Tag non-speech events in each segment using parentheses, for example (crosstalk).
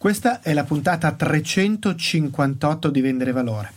Questa è la puntata 358 di Vendere Valore.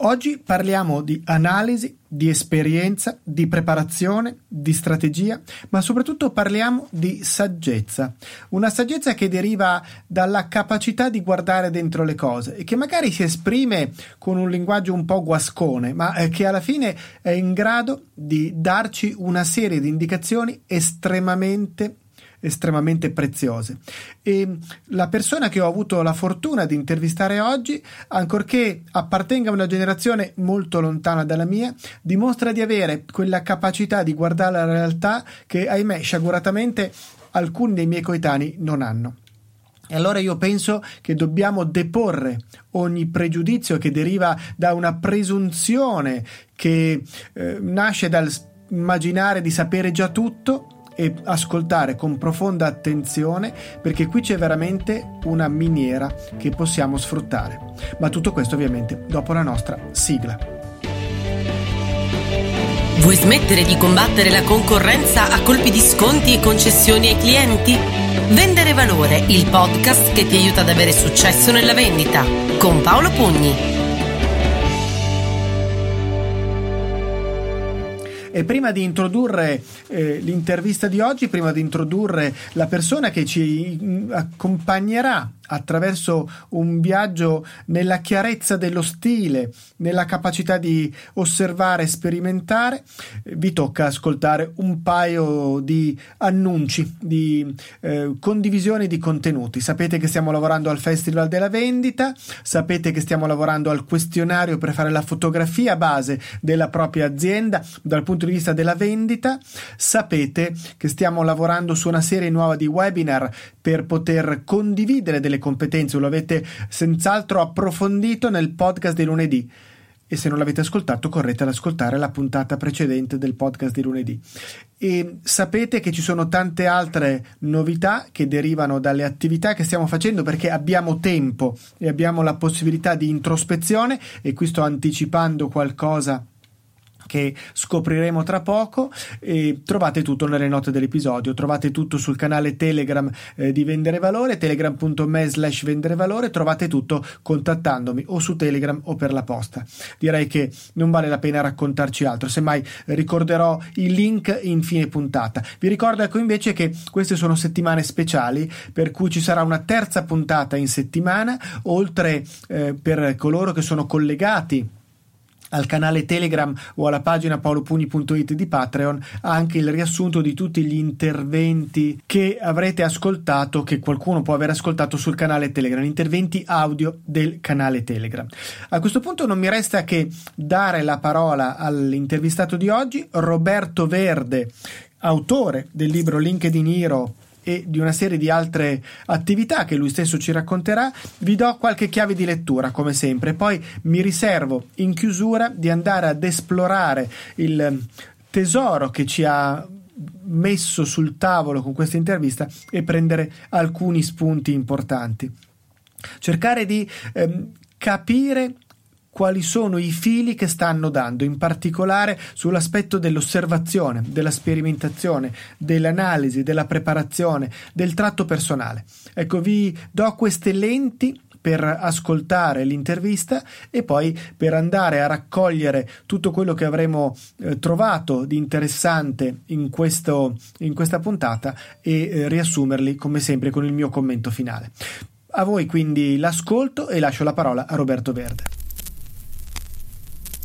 Oggi parliamo di analisi, di esperienza, di preparazione, di strategia, ma soprattutto parliamo di saggezza. Una saggezza che deriva dalla capacità di guardare dentro le cose e che magari si esprime con un linguaggio un po' guascone, ma eh, che alla fine è in grado di darci una serie di indicazioni estremamente estremamente preziose. E la persona che ho avuto la fortuna di intervistare oggi, ancorché appartenga a una generazione molto lontana dalla mia, dimostra di avere quella capacità di guardare la realtà che, ahimè, sciaguratamente alcuni dei miei coetanei non hanno. E allora io penso che dobbiamo deporre ogni pregiudizio che deriva da una presunzione che eh, nasce dal immaginare di sapere già tutto e ascoltare con profonda attenzione perché qui c'è veramente una miniera che possiamo sfruttare. Ma tutto questo ovviamente dopo la nostra sigla. Vuoi smettere di combattere la concorrenza a colpi di sconti e concessioni ai clienti? Vendere Valore, il podcast che ti aiuta ad avere successo nella vendita, con Paolo Pugni. E prima di introdurre eh, l'intervista di oggi, prima di introdurre la persona che ci accompagnerà attraverso un viaggio nella chiarezza dello stile, nella capacità di osservare e sperimentare, vi tocca ascoltare un paio di annunci, di eh, condivisioni di contenuti. Sapete che stiamo lavorando al Festival della Vendita, sapete che stiamo lavorando al questionario per fare la fotografia base della propria azienda dal punto di vista della vendita, sapete che stiamo lavorando su una serie nuova di webinar per poter condividere delle competenze, lo avete senz'altro approfondito nel podcast di lunedì. E se non l'avete ascoltato, correte ad ascoltare la puntata precedente del podcast di lunedì. E sapete che ci sono tante altre novità che derivano dalle attività che stiamo facendo perché abbiamo tempo e abbiamo la possibilità di introspezione e qui sto anticipando qualcosa che scopriremo tra poco. E trovate tutto nelle note dell'episodio. Trovate tutto sul canale telegram eh, di vendere valore telegram.me slash vendere valore. Trovate tutto contattandomi o su telegram o per la posta. Direi che non vale la pena raccontarci altro. Semmai ricorderò il link in fine puntata. Vi ricordo ecco invece che queste sono settimane speciali per cui ci sarà una terza puntata in settimana oltre eh, per coloro che sono collegati al canale Telegram o alla pagina paolopugni.it di Patreon anche il riassunto di tutti gli interventi che avrete ascoltato, che qualcuno può aver ascoltato sul canale Telegram, interventi audio del canale Telegram. A questo punto non mi resta che dare la parola all'intervistato di oggi, Roberto Verde, autore del libro LinkedIn Hero e di una serie di altre attività che lui stesso ci racconterà, vi do qualche chiave di lettura come sempre, poi mi riservo in chiusura di andare ad esplorare il tesoro che ci ha messo sul tavolo con questa intervista e prendere alcuni spunti importanti. Cercare di ehm, capire quali sono i fili che stanno dando, in particolare sull'aspetto dell'osservazione, della sperimentazione, dell'analisi, della preparazione, del tratto personale. Ecco, vi do queste lenti per ascoltare l'intervista e poi per andare a raccogliere tutto quello che avremo eh, trovato di interessante in, questo, in questa puntata e eh, riassumerli come sempre con il mio commento finale. A voi quindi l'ascolto e lascio la parola a Roberto Verde.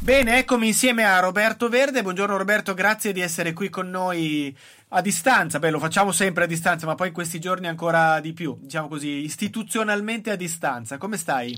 Bene, eccomi insieme a Roberto Verde. Buongiorno Roberto, grazie di essere qui con noi a distanza. Beh, lo facciamo sempre a distanza, ma poi in questi giorni ancora di più, diciamo così, istituzionalmente a distanza. Come stai?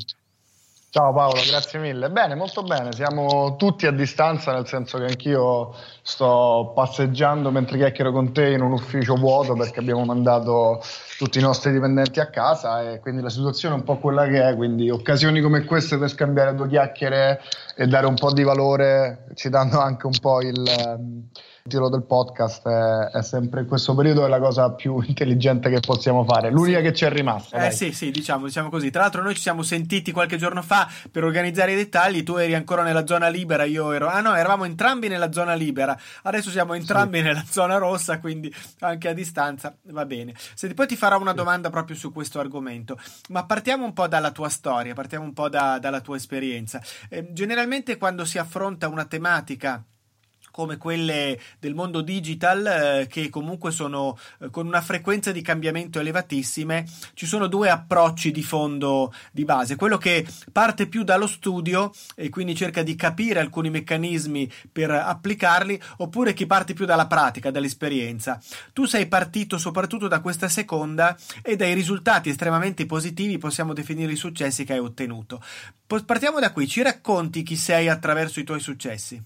Ciao Paolo, grazie mille. Bene, molto bene. Siamo tutti a distanza, nel senso che anch'io sto passeggiando mentre chiacchiero con te in un ufficio vuoto perché abbiamo mandato tutti i nostri dipendenti a casa e quindi la situazione è un po' quella che è, quindi occasioni come queste per scambiare due chiacchiere e dare un po' di valore, citando anche un po' il il titolo del podcast è, è, sempre in questo periodo è la cosa più (laughs) intelligente che possiamo fare, l'unica sì. che ci è rimasta. Eh dai. sì, sì, diciamo, diciamo così. Tra l'altro noi ci siamo sentiti qualche giorno fa per organizzare i dettagli, tu eri ancora nella zona libera, io ero... Ah no, eravamo entrambi nella zona libera, adesso siamo entrambi sì. nella zona rossa, quindi anche a distanza va bene. Se poi ti farò una domanda proprio su questo argomento, ma partiamo un po' dalla tua storia, partiamo un po' da, dalla tua esperienza. Eh, generalmente quando si affronta una tematica come quelle del mondo digital eh, che comunque sono eh, con una frequenza di cambiamento elevatissime, ci sono due approcci di fondo di base, quello che parte più dallo studio e quindi cerca di capire alcuni meccanismi per applicarli, oppure chi parte più dalla pratica, dall'esperienza. Tu sei partito soprattutto da questa seconda e dai risultati estremamente positivi possiamo definire i successi che hai ottenuto. Partiamo da qui, ci racconti chi sei attraverso i tuoi successi?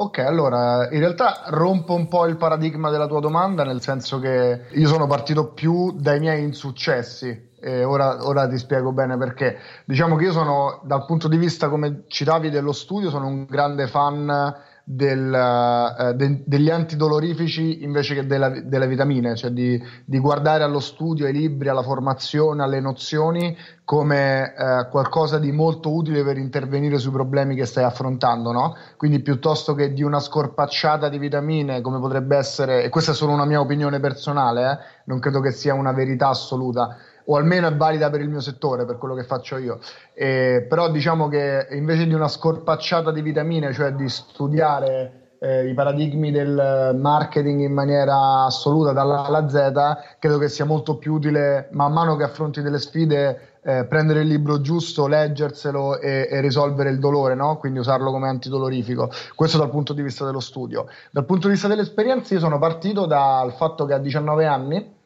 Ok, allora in realtà rompo un po' il paradigma della tua domanda, nel senso che io sono partito più dai miei insuccessi. E ora, ora ti spiego bene perché. Diciamo che io sono, dal punto di vista, come citavi, dello studio, sono un grande fan del, uh, de, degli antidolorifici invece che della, delle vitamine, cioè di, di, guardare allo studio, ai libri, alla formazione, alle nozioni come uh, qualcosa di molto utile per intervenire sui problemi che stai affrontando, no? Quindi piuttosto che di una scorpacciata di vitamine, come potrebbe essere, e questa è solo una mia opinione personale, eh, non credo che sia una verità assoluta o almeno è valida per il mio settore, per quello che faccio io. Eh, però diciamo che invece di una scorpacciata di vitamine, cioè di studiare eh, i paradigmi del marketing in maniera assoluta dalla A alla Z, credo che sia molto più utile man mano che affronti delle sfide eh, prendere il libro giusto, leggerselo e, e risolvere il dolore, no? quindi usarlo come antidolorifico. Questo dal punto di vista dello studio. Dal punto di vista dell'esperienza io sono partito dal fatto che a 19 anni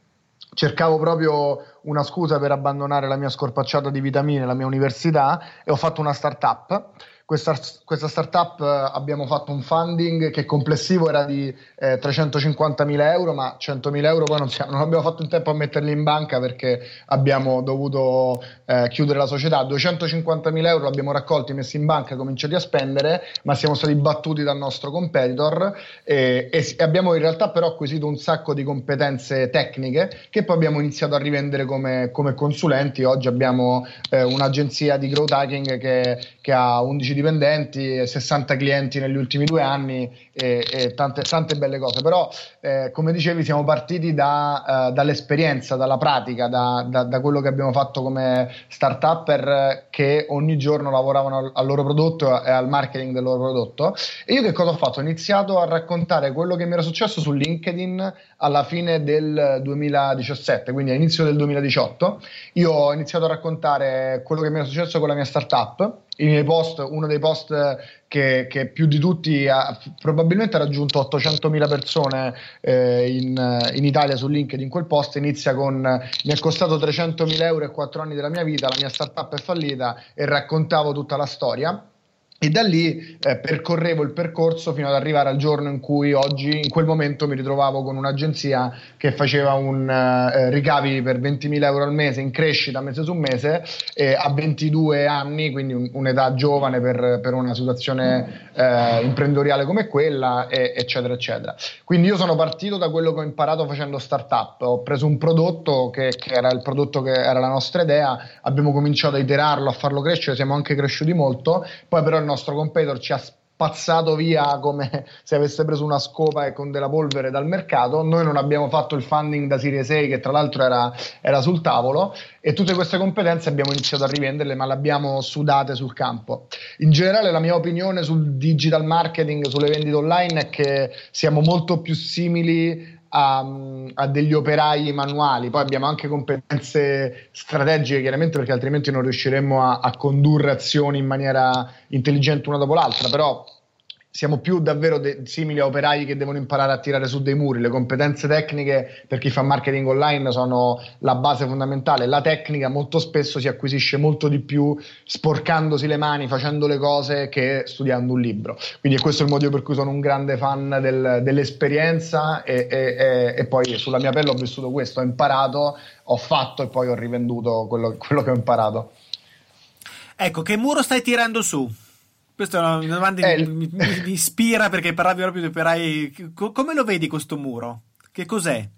cercavo proprio una scusa per abbandonare la mia scorpacciata di vitamine, la mia università e ho fatto una startup questa, questa startup eh, abbiamo fatto un funding che complessivo era di eh, 350.000 euro, ma 100.000 euro poi non, siamo, non, abbiamo fatto in tempo a metterli in banca perché abbiamo dovuto eh, chiudere la società. 250.000 euro l'abbiamo raccolti, messi in banca, cominciati a spendere, ma siamo stati battuti dal nostro competitor e, e abbiamo in realtà però acquisito un sacco di competenze tecniche che poi abbiamo iniziato a rivendere come, come consulenti. Oggi abbiamo eh, un'agenzia di growth hacking che, che ha 11 dipendenti, 60 clienti negli ultimi due anni e, e tante, tante, belle cose. Però, eh, come dicevi, siamo partiti da, uh, dall'esperienza, dalla pratica, da, da, da, quello che abbiamo fatto come start-upper che ogni giorno lavoravano al, al, loro prodotto e al marketing del loro prodotto. E io che cosa ho fatto? Ho iniziato a raccontare quello che mi era successo su LinkedIn alla fine del 2017, quindi all'inizio del 2018. Io ho iniziato a raccontare quello che mi era successo con la mia startup i miei post, uno dei post che, che più di tutti ha, probabilmente ha raggiunto 800.000 persone eh, in, in, Italia su LinkedIn, quel post inizia con mi è costato 300.000 euro e 4 anni della mia vita, la mia startup è fallita e raccontavo tutta la storia e da lì eh, percorrevo il percorso fino ad arrivare al giorno in cui oggi, in quel momento, mi ritrovavo con un'agenzia che faceva un eh, ricavi per 20.000 euro al mese in crescita mese su mese eh, a 22 anni, quindi un, un'età giovane per, per una situazione eh, imprenditoriale come quella, e, eccetera, eccetera. Quindi io sono partito da quello che ho imparato facendo startup. Ho preso un prodotto che, che era il prodotto che era la nostra idea, abbiamo cominciato a iterarlo, a farlo crescere, siamo anche cresciuti molto, poi però il nostro competitor ci ha spazzato via come (laughs) se avesse preso una scopa e con della polvere dal mercato. Noi non abbiamo fatto il funding da Series A, che tra l'altro era, era, sul tavolo, e tutte queste competenze abbiamo iniziato a rivenderle, ma le abbiamo sudate sul campo. In generale, la mia opinione sul digital marketing, sulle vendite online, è che siamo molto più simili a, a, degli operai manuali, poi abbiamo anche competenze strategiche chiaramente perché altrimenti non riusciremmo a, a condurre azioni in maniera intelligente una dopo l'altra, però siamo più davvero de- simili a operai che devono imparare a tirare su dei muri. Le competenze tecniche per chi fa marketing online sono la base fondamentale. La tecnica molto spesso si acquisisce molto di più sporcandosi le mani, facendo le cose che studiando un libro. Quindi questo è il motivo per cui sono un grande fan del, dell'esperienza e, e, e, poi sulla mia pelle ho vissuto questo, ho imparato, ho fatto e poi ho rivenduto quello, quello che ho imparato. Ecco, che muro stai tirando su? Questa è una domanda che eh, mi, mi, mi, ispira perché parlavi proprio di operai. Come lo vedi questo muro? Che cos'è?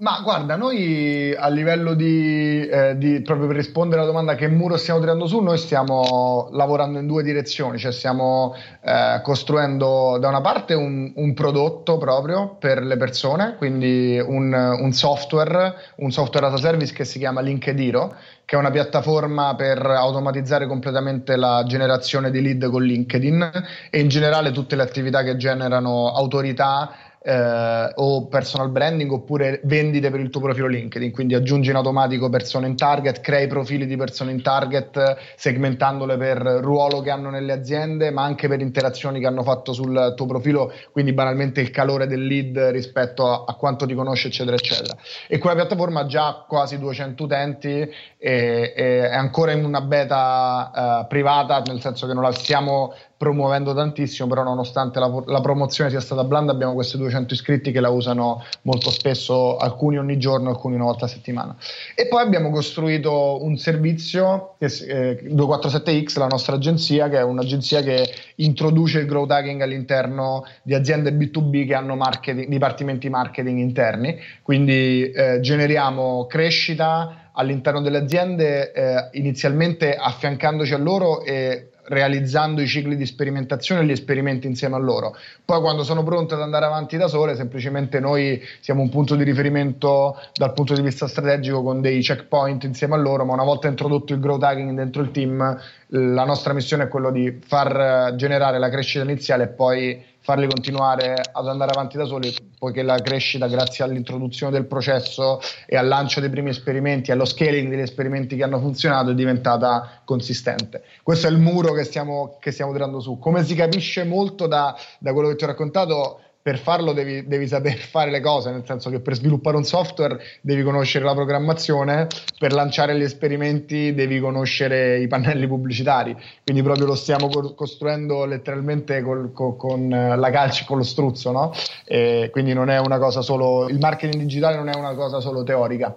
Ma guarda, noi a livello di, eh, di, proprio per rispondere alla domanda che muro stiamo tirando su, noi stiamo lavorando in due direzioni, cioè stiamo eh, costruendo da una parte un, un, prodotto proprio per le persone, quindi un, un, software, un software as a service che si chiama LinkedIn, che è una piattaforma per automatizzare completamente la generazione di lead con LinkedIn e in generale tutte le attività che generano autorità eh, o personal branding oppure vendite per il tuo profilo LinkedIn, quindi aggiungi in automatico persone in target, crei profili di persone in target segmentandole per ruolo che hanno nelle aziende, ma anche per interazioni che hanno fatto sul tuo profilo, quindi banalmente il calore del lead rispetto a, a quanto ti conosce, eccetera, eccetera. E quella piattaforma ha già quasi 200 utenti e, e è ancora in una beta uh, privata, nel senso che non la stiamo promuovendo tantissimo, però nonostante la, la, promozione sia stata blanda abbiamo questi 200 iscritti che la usano molto spesso, alcuni ogni giorno, alcuni una volta a settimana. E poi abbiamo costruito un servizio, eh, 247X, la nostra agenzia, che è un'agenzia che introduce il growth hacking all'interno di aziende B2B che hanno marketing, dipartimenti marketing interni, quindi eh, generiamo crescita all'interno delle aziende eh, inizialmente affiancandoci a loro e realizzando i cicli di sperimentazione e gli esperimenti insieme a loro. Poi quando sono pronte ad andare avanti da sole, semplicemente noi siamo un punto di riferimento dal punto di vista strategico con dei checkpoint insieme a loro, ma una volta introdotto il growth hacking dentro il team, la nostra missione è quella di far generare la crescita iniziale e poi farli continuare ad andare avanti da soli, poiché la crescita, grazie all'introduzione del processo e al lancio dei primi esperimenti, allo scaling degli esperimenti che hanno funzionato, è diventata consistente. Questo è il muro che stiamo, che stiamo tirando su. Come si capisce molto da, da quello che ti ho raccontato, per farlo devi, devi, saper (laughs) fare le cose, nel senso che per sviluppare un software devi conoscere la programmazione, per lanciare gli esperimenti devi conoscere i pannelli pubblicitari, quindi proprio lo stiamo co- costruendo letteralmente col, co- con la calci con lo struzzo, no? E quindi non è una cosa solo, il marketing digitale non è una cosa solo teorica.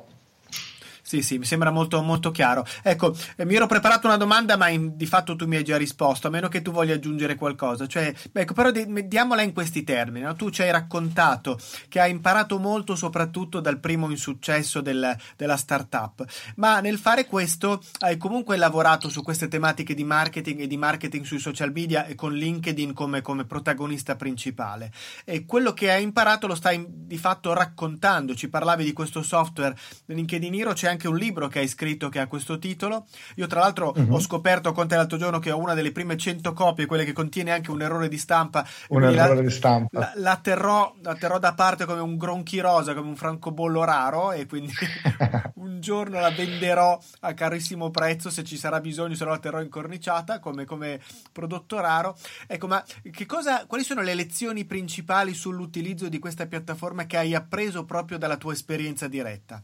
Sì, sì, mi sembra molto, molto chiaro. Ecco, eh, mi ero preparato una domanda, ma in, di fatto tu mi hai già risposto, a meno che tu voglia aggiungere qualcosa. Cioè, ecco, però di, diamola in questi termini. No? Tu ci hai raccontato che hai imparato molto soprattutto dal primo insuccesso del, della startup, ma nel fare questo hai comunque lavorato su queste tematiche di marketing e di marketing sui social media e con LinkedIn come, come protagonista principale. E quello che hai imparato lo stai di fatto raccontando. Ci parlavi di questo software LinkedIn Hero, c'è anche anche un libro che hai scritto che ha questo titolo. Io, tra l'altro, uh-huh. ho scoperto con te l'altro giorno che ho una delle prime 100 copie, quelle che contiene anche un errore di stampa. Un errore la, di stampa. La, la, terrò, la, terrò, da parte come un gronchi rosa, come un francobollo raro, e quindi (laughs) un giorno la venderò a carissimo prezzo se ci sarà bisogno, se no la terrò incorniciata come, come prodotto raro. Ecco, ma cosa, quali sono le lezioni principali sull'utilizzo di questa piattaforma che hai appreso proprio dalla tua esperienza diretta?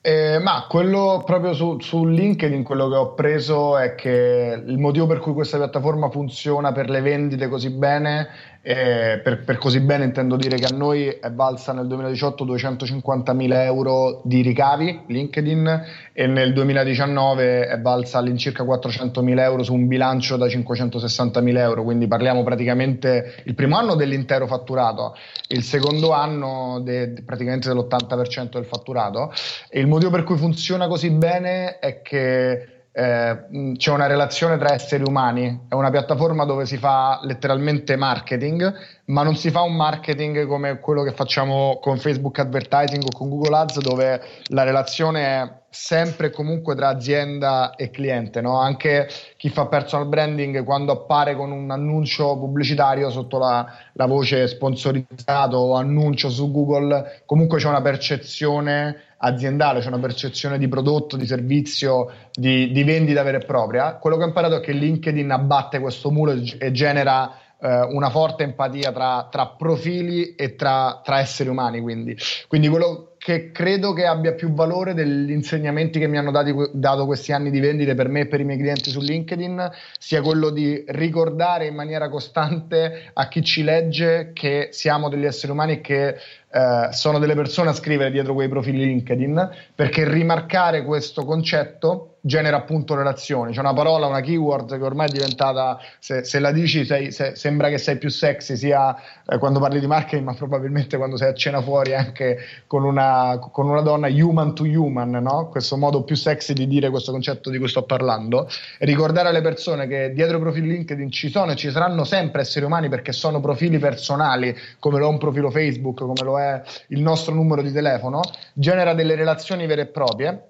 Eh, ma quello proprio su, su, LinkedIn, quello che ho preso è che il motivo per cui questa piattaforma funziona per le vendite così bene eh, per, per, così bene intendo dire che a noi è valsa nel 2018 250.000 euro di ricavi LinkedIn e nel 2019 è valsa all'incirca 400.000 euro su un bilancio da 560.000 euro, quindi parliamo praticamente il primo anno dell'intero fatturato, il secondo anno de, praticamente dell'80% del fatturato. E il motivo per cui funziona così bene è che eh, c'è una relazione tra esseri umani, è una piattaforma dove si fa letteralmente marketing, ma non si fa un marketing come quello che facciamo con Facebook Advertising o con Google Ads, dove la relazione è sempre e comunque tra azienda e cliente. No? Anche chi fa personal branding, quando appare con un annuncio pubblicitario sotto la, la voce sponsorizzato o annuncio su Google, comunque c'è una percezione aziendale, c'è una percezione di prodotto, di servizio, di, di vendita vera e propria. Quello che ho imparato è che LinkedIn abbatte questo muro e genera eh, una forte empatia tra, tra profili e tra, tra, esseri umani. Quindi. quindi quello che credo che abbia più valore degli insegnamenti che mi hanno dati, dato questi anni di vendite per me e per i miei clienti su LinkedIn sia quello di ricordare in maniera costante a chi ci legge che siamo degli esseri umani e che eh, sono delle persone a scrivere dietro quei profili LinkedIn, perché rimarcare questo concetto genera appunto relazioni. C'è una parola, una keyword che ormai è diventata, se, se la dici sei, se, sembra che sei più sexy sia eh, quando parli di marketing, ma probabilmente quando sei a cena fuori anche con una, con una donna human to human, no? questo modo più sexy di dire questo concetto di cui sto parlando. E ricordare alle persone che dietro i profili LinkedIn ci sono e ci saranno sempre esseri umani perché sono profili personali, come lo è un profilo Facebook, come lo è il nostro numero di telefono, genera delle relazioni vere e proprie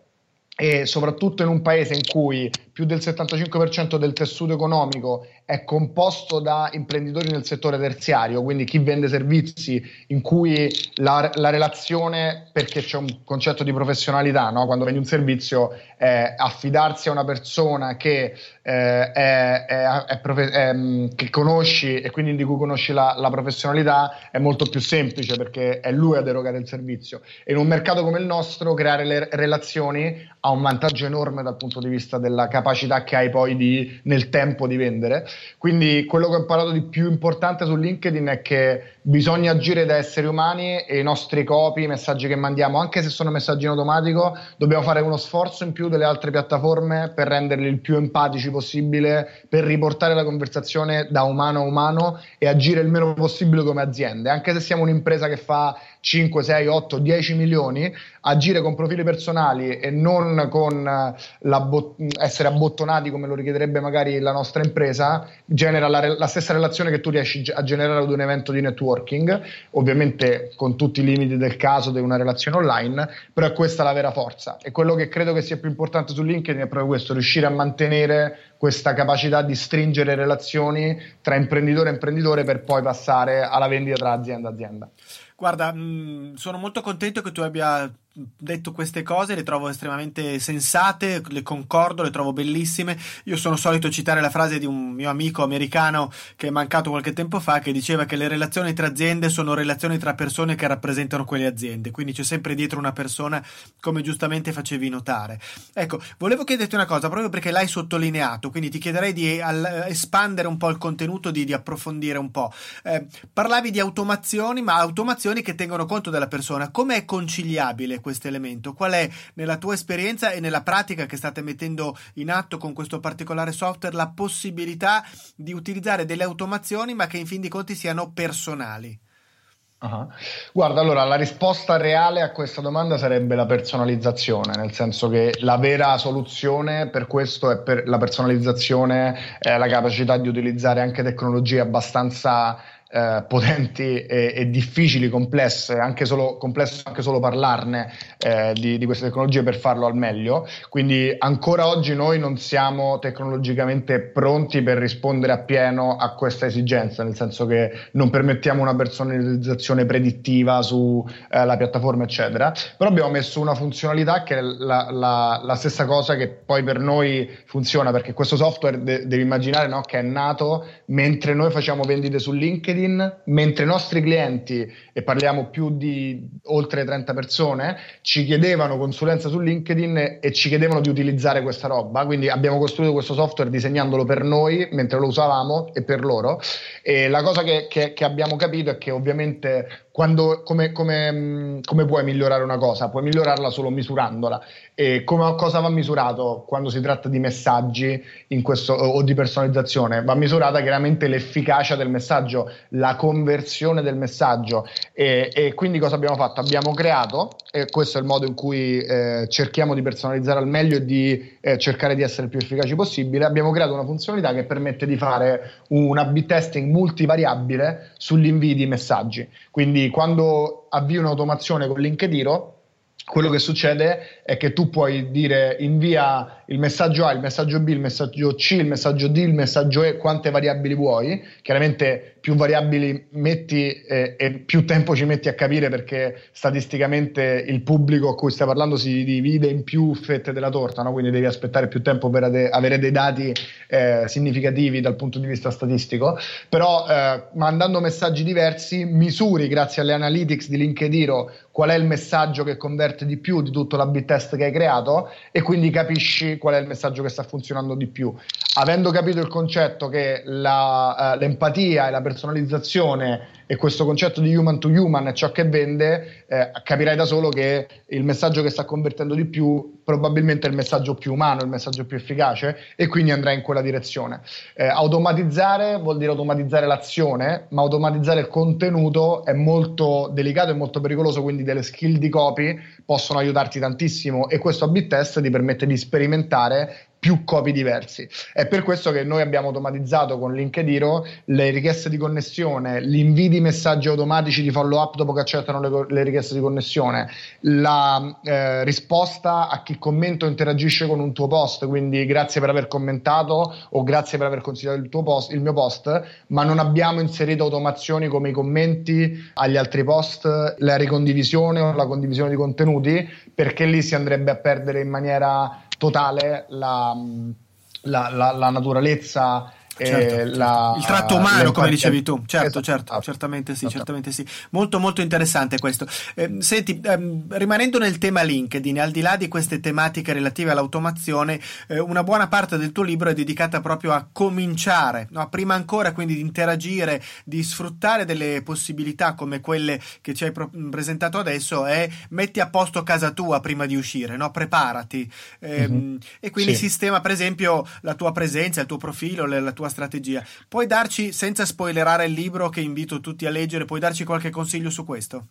e soprattutto in un paese in cui più del 75% del tessuto economico è composto da imprenditori nel settore terziario, quindi chi vende servizi in cui la, la relazione, perché c'è un concetto di professionalità, no? quando vendi un servizio, eh, affidarsi a una persona che, eh, è, è, è mm, che, conosci e quindi di cui conosci la, la, professionalità è molto più semplice perché è lui ad erogare il servizio. E in un mercato come il nostro creare le relazioni ha un vantaggio enorme dal punto di vista della capacità che hai poi di, nel tempo di vendere. Quindi quello che ho imparato di più importante su LinkedIn è che bisogna agire da esseri umani e i nostri copy, i messaggi che mandiamo, anche se sono messaggi in automatico, dobbiamo fare uno sforzo in più delle altre piattaforme per renderli il più empatici possibile, per riportare la conversazione da umano a umano e agire il meno possibile come aziende. Anche se siamo un'impresa che fa 5, 6, 8, 10 milioni, agire con profili personali e non con eh, bo- essere abbottonati come lo richiederebbe magari la nostra impresa, genera la, re- la, stessa relazione che tu riesci a generare ad un evento di networking, ovviamente con tutti i limiti del caso di una relazione online, però è questa la vera forza. E quello che credo che sia più importante su LinkedIn è proprio questo, riuscire a mantenere questa capacità di stringere relazioni tra imprenditore e imprenditore per poi passare alla vendita tra azienda e azienda. Guarda, mh, mm, sono molto contento che tu abbia detto queste cose, le trovo estremamente sensate, le concordo, le trovo bellissime. Io sono solito citare la frase di un mio amico americano che è mancato qualche tempo fa, che diceva che le relazioni tra aziende sono relazioni tra persone che rappresentano quelle aziende, quindi c'è sempre dietro una persona, come giustamente facevi notare. Ecco, volevo chiederti una cosa, proprio perché l'hai sottolineato, quindi ti chiederei di espandere un po' il contenuto, di, di approfondire un po'. Eh, parlavi di automazioni, ma automazioni che tengono conto della persona. Com'è conciliabile questo elemento? Qual è nella tua esperienza e nella pratica che state mettendo in atto con questo particolare software la possibilità di utilizzare delle automazioni ma che in fin dei conti siano personali? Uh-huh. Guarda, allora la risposta reale a questa domanda sarebbe la personalizzazione, nel senso che la vera soluzione per questo è per la personalizzazione, è la capacità di utilizzare anche tecnologie abbastanza eh, potenti e, e, difficili, complesse, anche solo, complesso anche solo parlarne eh, di, di, queste tecnologie per farlo al meglio. Quindi ancora oggi noi non siamo tecnologicamente pronti per rispondere appieno a questa esigenza, nel senso che non permettiamo una personalizzazione predittiva sulla eh, piattaforma, eccetera. Però abbiamo messo una funzionalità che è la, la, la, stessa cosa che poi per noi funziona, perché questo software de- devi immaginare no, che è nato mentre noi facciamo vendite su LinkedIn LinkedIn, mentre i nostri clienti, e parliamo più di oltre 30 persone, ci chiedevano consulenza su LinkedIn e ci chiedevano di utilizzare questa roba. Quindi abbiamo costruito questo software disegnandolo per noi mentre lo usavamo e per loro. E la cosa che, che, che abbiamo capito è che ovviamente quando, come, come, come, puoi migliorare una cosa? Puoi migliorarla solo misurandola. E come, cosa va misurato quando si tratta di messaggi questo, o di personalizzazione? Va misurata chiaramente l'efficacia del messaggio, la conversione del messaggio. E, e quindi cosa abbiamo fatto? Abbiamo creato, e questo è il modo in cui eh, cerchiamo di personalizzare al meglio e di eh, cercare di essere il più efficaci possibile, abbiamo creato una funzionalità che permette di fare un A-B testing multivariabile sugli invii di messaggi. Quindi quando avvii un'automazione con LinkedIn, quello che succede è che tu puoi dire invia il messaggio A, il messaggio B, il messaggio C, il messaggio D, il messaggio E, quante variabili vuoi. Chiaramente più variabili metti eh, e più tempo ci metti a capire perché statisticamente il pubblico a cui stai parlando si divide in più fette della torta, no? quindi devi aspettare più tempo per ade- avere dei dati eh, significativi dal punto di vista statistico. Però eh, mandando messaggi diversi misuri grazie alle analytics di LinkedIn qual è il messaggio che converte di più di tutto l'A-B test che hai creato e quindi capisci qual è il messaggio che sta funzionando di più. Avendo capito il concetto che la, uh, l'empatia e la personalizzazione e questo concetto di human to human è ciò che vende, eh, capirai da solo che il messaggio che sta convertendo di più probabilmente è il messaggio più umano, il messaggio più efficace e quindi andrà in quella direzione. Eh, automatizzare vuol dire automatizzare l'azione, ma automatizzare il contenuto è molto delicato e molto pericoloso, quindi delle skill di copy possono aiutarti tantissimo e questo A-B test ti permette di sperimentare più copy diversi. È per questo che noi abbiamo automatizzato con LinkedIn le richieste di connessione, l'invii di messaggi automatici di follow up dopo che accettano le, le richieste di connessione, la eh, risposta a chi commenta o interagisce con un tuo post, quindi grazie per aver commentato o grazie per aver considerato il, tuo post, il mio post, ma non abbiamo inserito automazioni come i commenti agli altri post, la ricondivisione o la condivisione di contenuti, perché lì si andrebbe a perdere in maniera totale la, la, la, la naturalezza Certo, certo. La, il tratto umano, come dicevi tu, certo, esatto, certo, esatto, certamente sì, esatto. certamente sì. Molto, molto interessante questo. Eh, senti, ehm, rimanendo nel tema LinkedIn, al di là di queste tematiche relative all'automazione, eh, una buona parte del tuo libro è dedicata proprio a cominciare, no? prima ancora quindi di interagire, di sfruttare delle possibilità come quelle che ci hai pro- presentato adesso, è metti a posto casa tua prima di uscire, no? preparati. Eh, mm-hmm. E quindi sì. sistema, per esempio, la tua presenza, il tuo profilo, la tua strategia. Puoi darci, senza spoilerare il libro che invito tutti a leggere, puoi darci qualche consiglio su questo?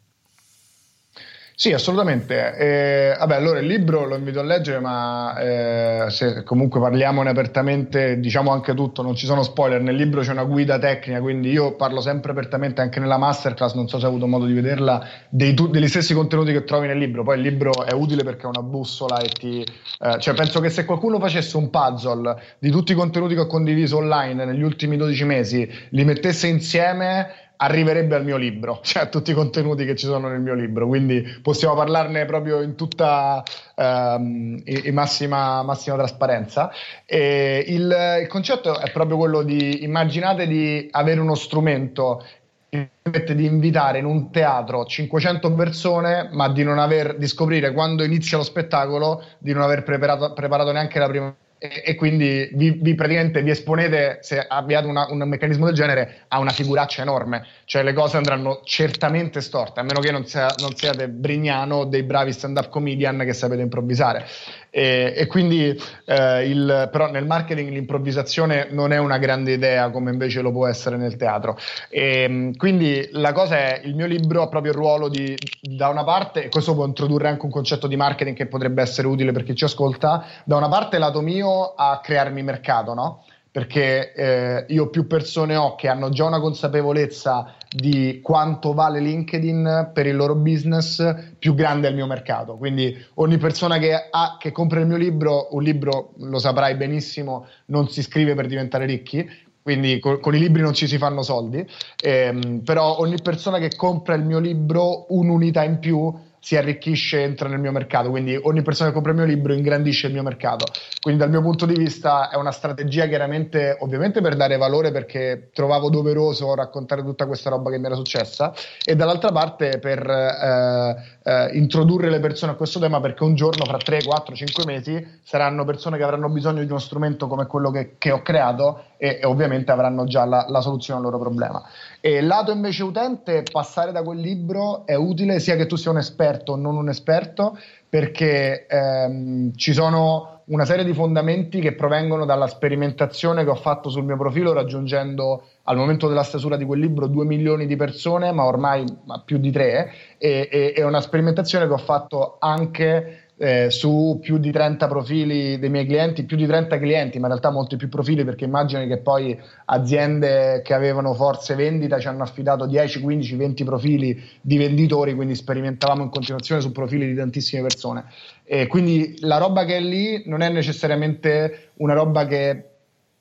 Sì, assolutamente. Eh, vabbè, allora il libro lo invito a leggere, ma eh, se comunque parliamone apertamente, diciamo anche tutto, non ci sono spoiler. Nel libro c'è una guida tecnica, quindi io parlo sempre apertamente anche nella masterclass, non so se hai avuto modo di vederla, dei, degli stessi contenuti che trovi nel libro. Poi il libro è utile perché è una bussola e ti... Eh, cioè penso che se qualcuno facesse un puzzle di tutti i contenuti che ho condiviso online negli ultimi 12 mesi, li mettesse insieme arriverebbe al mio libro, (laughs) cioè a tutti i contenuti che ci sono nel mio libro, quindi possiamo parlarne proprio in tutta um, in massima, massima, trasparenza. E il, il concetto è proprio quello di immaginate di avere uno strumento che permette di invitare in un teatro 500 persone, ma di non aver di scoprire quando inizia lo spettacolo di non aver preparato, preparato neanche la prima e, e, quindi vi, vi, praticamente vi esponete, se abbiate una, un meccanismo del genere, a una figuraccia enorme, cioè le cose andranno certamente storte, a meno che non, sia, non siate Brignano dei bravi stand-up comedian che sapete improvvisare. E, e quindi, eh, il, però nel marketing l'improvvisazione non è una grande idea come invece lo può essere nel teatro. E, quindi la cosa è, il mio libro ha proprio il ruolo di, da una parte, e questo può introdurre anche un concetto di marketing che potrebbe essere utile per chi ci ascolta, da una parte lato mio a crearmi mercato, no? Perché eh, io più persone ho che hanno già una consapevolezza di quanto vale LinkedIn per il loro business, più grande è il mio mercato. Quindi ogni persona che, ha, che compra il mio libro, un libro lo saprai benissimo, non si scrive per diventare ricchi, quindi con, con, i libri non ci si fanno soldi, ehm, però ogni persona che compra il mio libro un'unità in più si arricchisce e entra nel mio mercato, quindi ogni persona che compra il mio libro ingrandisce il mio mercato. Quindi dal mio punto di vista è una strategia chiaramente, ovviamente per dare valore perché trovavo doveroso raccontare tutta questa roba che mi era successa e dall'altra parte per eh, eh, introdurre le persone a questo tema perché un giorno fra 3, 4, 5 mesi saranno persone che avranno bisogno di uno strumento come quello che, che ho creato e, e, ovviamente avranno già la, la soluzione al loro problema. E lato invece utente, passare da quel libro è utile sia che tu sia un esperto o non un esperto, perché ehm, ci sono una serie di fondamenti che provengono dalla sperimentazione che ho fatto sul mio profilo, raggiungendo al momento della stesura di quel libro 2 milioni di persone, ma ormai più di 3, e, è una sperimentazione che ho fatto anche eh, su più di 30 profili dei miei clienti, più di 30 clienti, ma in realtà molti più profili perché immagini che poi aziende che avevano forze vendita ci hanno affidato 10, 15, 20 profili di venditori, quindi sperimentavamo in continuazione su profili di tantissime persone. E quindi la roba che è lì non è necessariamente una roba che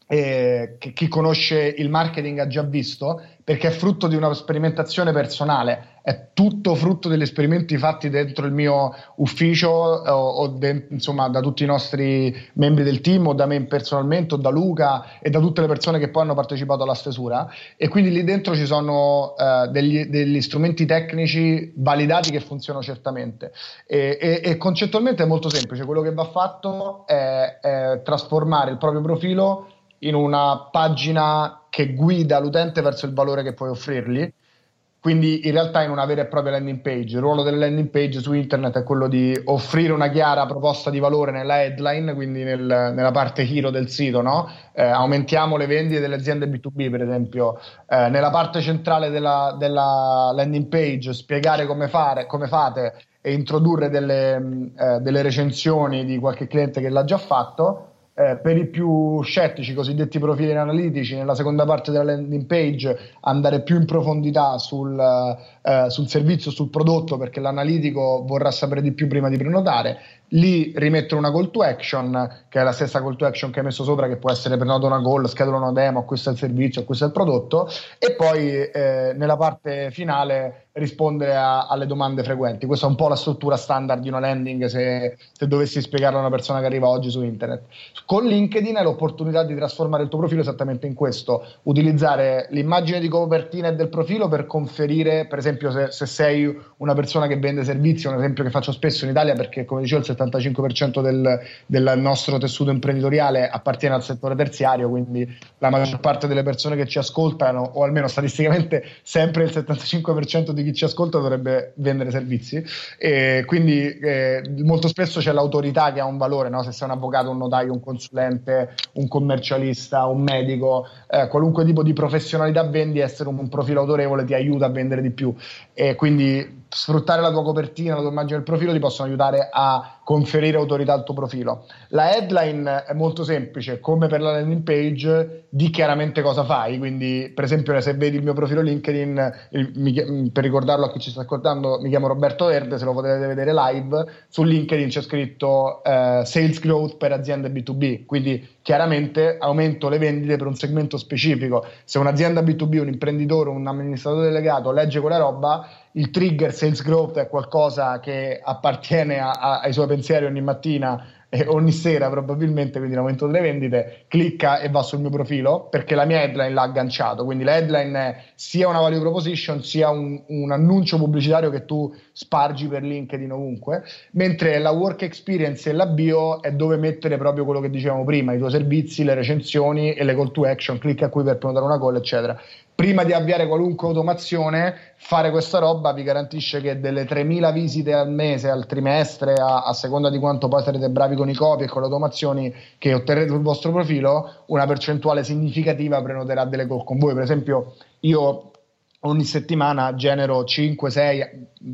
eh, che chi conosce il marketing ha già visto, perché è frutto di una sperimentazione personale, è tutto frutto degli esperimenti fatti dentro il mio ufficio o, o de, insomma da tutti i nostri membri del team o da me personalmente o da Luca e da tutte le persone che poi hanno partecipato alla stesura. E quindi lì dentro ci sono uh, degli, degli, strumenti tecnici validati che funzionano certamente. E, e, e, concettualmente è molto semplice, quello che va fatto è, è trasformare il proprio profilo in una pagina che guida l'utente verso il valore che puoi offrirgli quindi in realtà in una vera e propria landing page. Il ruolo delle landing page su internet è quello di offrire una chiara proposta di valore nella headline, quindi nel, nella parte hero del sito, no? eh, aumentiamo le vendite delle aziende B2B per esempio, eh, nella parte centrale della, della, landing page spiegare come, fare, come fate e introdurre delle, eh, delle recensioni di qualche cliente che l'ha già fatto eh, per i più scettici, cosiddetti profili analitici, nella seconda parte della landing page andare più in profondità sul, eh, sul servizio, sul prodotto, perché l'analitico vorrà sapere di più prima di prenotare lì rimettere una call to action che è la stessa call to action che hai messo sopra che può essere prenota una call, schedola una demo, acquista il servizio, acquista il prodotto e poi eh, nella parte finale rispondere a, alle domande frequenti. Questa è un po' la struttura standard di una landing se, se dovessi spiegarla a una persona che arriva oggi su internet. Con LinkedIn hai l'opportunità di trasformare il tuo profilo esattamente in questo utilizzare l'immagine di copertina e del profilo per conferire per esempio se, se sei una persona che vende servizi un esempio che faccio spesso in Italia perché come dicevo il 75% del, del, nostro tessuto imprenditoriale appartiene al settore terziario, quindi la maggior parte delle persone che ci ascoltano, o almeno statisticamente sempre il 75% di chi ci ascolta dovrebbe vendere servizi. E quindi eh, molto spesso c'è l'autorità che ha un valore, no? se sei un avvocato, un notaio, un consulente, un commercialista, un medico, eh, qualunque tipo di professionalità vendi, essere un, un profilo autorevole ti aiuta a vendere di più. E quindi sfruttare la tua copertina, la tua immagine del profilo ti possono aiutare a conferire autorità al tuo profilo. La headline è molto semplice, come per la landing page, di chiaramente cosa fai. Quindi, per esempio, se vedi il mio profilo LinkedIn, il, mi, per ricordarlo a chi ci sta ascoltando, mi chiamo Roberto Verde. Se lo potete vedere live, su LinkedIn c'è scritto uh, Sales Growth per aziende B2B. Quindi, chiaramente aumento le vendite per un segmento specifico. Se un'azienda B2B, un imprenditore, un amministratore delegato legge quella roba, il trigger sales growth è qualcosa che appartiene a, a, ai suoi pensieri ogni mattina e ogni sera probabilmente, quindi l'aumento delle vendite, clicca e va sul mio profilo perché la mia headline l'ha agganciato. Quindi la headline è sia una value proposition sia un, un annuncio pubblicitario che tu spargi per LinkedIn ovunque, mentre la work experience e la bio è dove mettere proprio quello che dicevamo prima, i tuoi servizi, le recensioni e le call to action, clicca qui per prenotare una call, eccetera prima di avviare qualunque automazione, fare questa roba vi garantisce che delle 3.000 visite al mese, al trimestre, a, a, seconda di quanto poi sarete bravi con i copy e con le automazioni che otterrete sul vostro profilo, una percentuale significativa prenoterà delle call con voi. Per esempio, io ogni settimana genero 5-6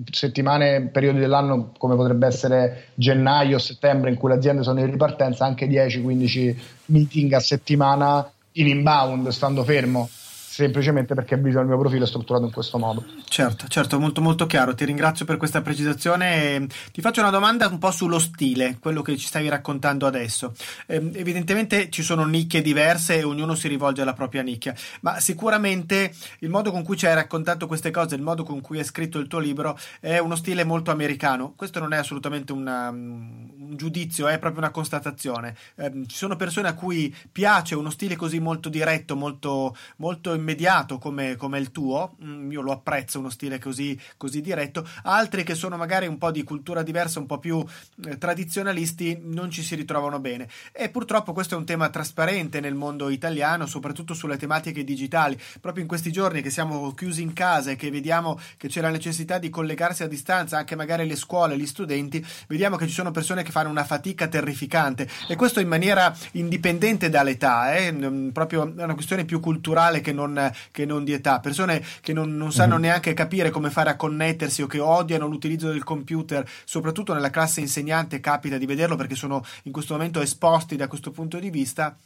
settimane, periodi dell'anno come potrebbe essere gennaio, settembre, in cui le aziende sono in ripartenza, anche 10-15 meeting a settimana in inbound, stando fermo semplicemente perché il mio profilo è strutturato in questo modo. Certo, certo, molto molto chiaro. Ti ringrazio per questa precisazione. Ti faccio una domanda un po' sullo stile, quello che ci stavi raccontando adesso. Eh, evidentemente ci sono nicchie diverse e ognuno si rivolge alla propria nicchia, ma sicuramente il modo con cui ci hai raccontato queste cose, il modo con cui hai scritto il tuo libro è uno stile molto americano. Questo non è assolutamente una, un giudizio, è proprio una constatazione. Eh, ci sono persone a cui piace uno stile così molto diretto, molto, molto immediato come, come il tuo, mm, io lo apprezzo uno stile così, così, diretto, altri che sono magari un po' di cultura diversa, un po' più eh, tradizionalisti, non ci si ritrovano bene. E purtroppo questo è un tema trasparente nel mondo italiano, soprattutto sulle tematiche digitali. Proprio in questi giorni che siamo chiusi in casa e che vediamo che c'è la necessità di collegarsi a distanza, anche magari le scuole, gli studenti, vediamo che ci sono persone che fanno una fatica terrificante e questo in maniera indipendente dall'età, eh? proprio è una questione più culturale che non non, che non di età, persone che non, non sanno mm-hmm. neanche capire come fare a connettersi o che odiano l'utilizzo del computer, soprattutto nella classe insegnante capita di vederlo perché sono in questo momento esposti da questo punto di vista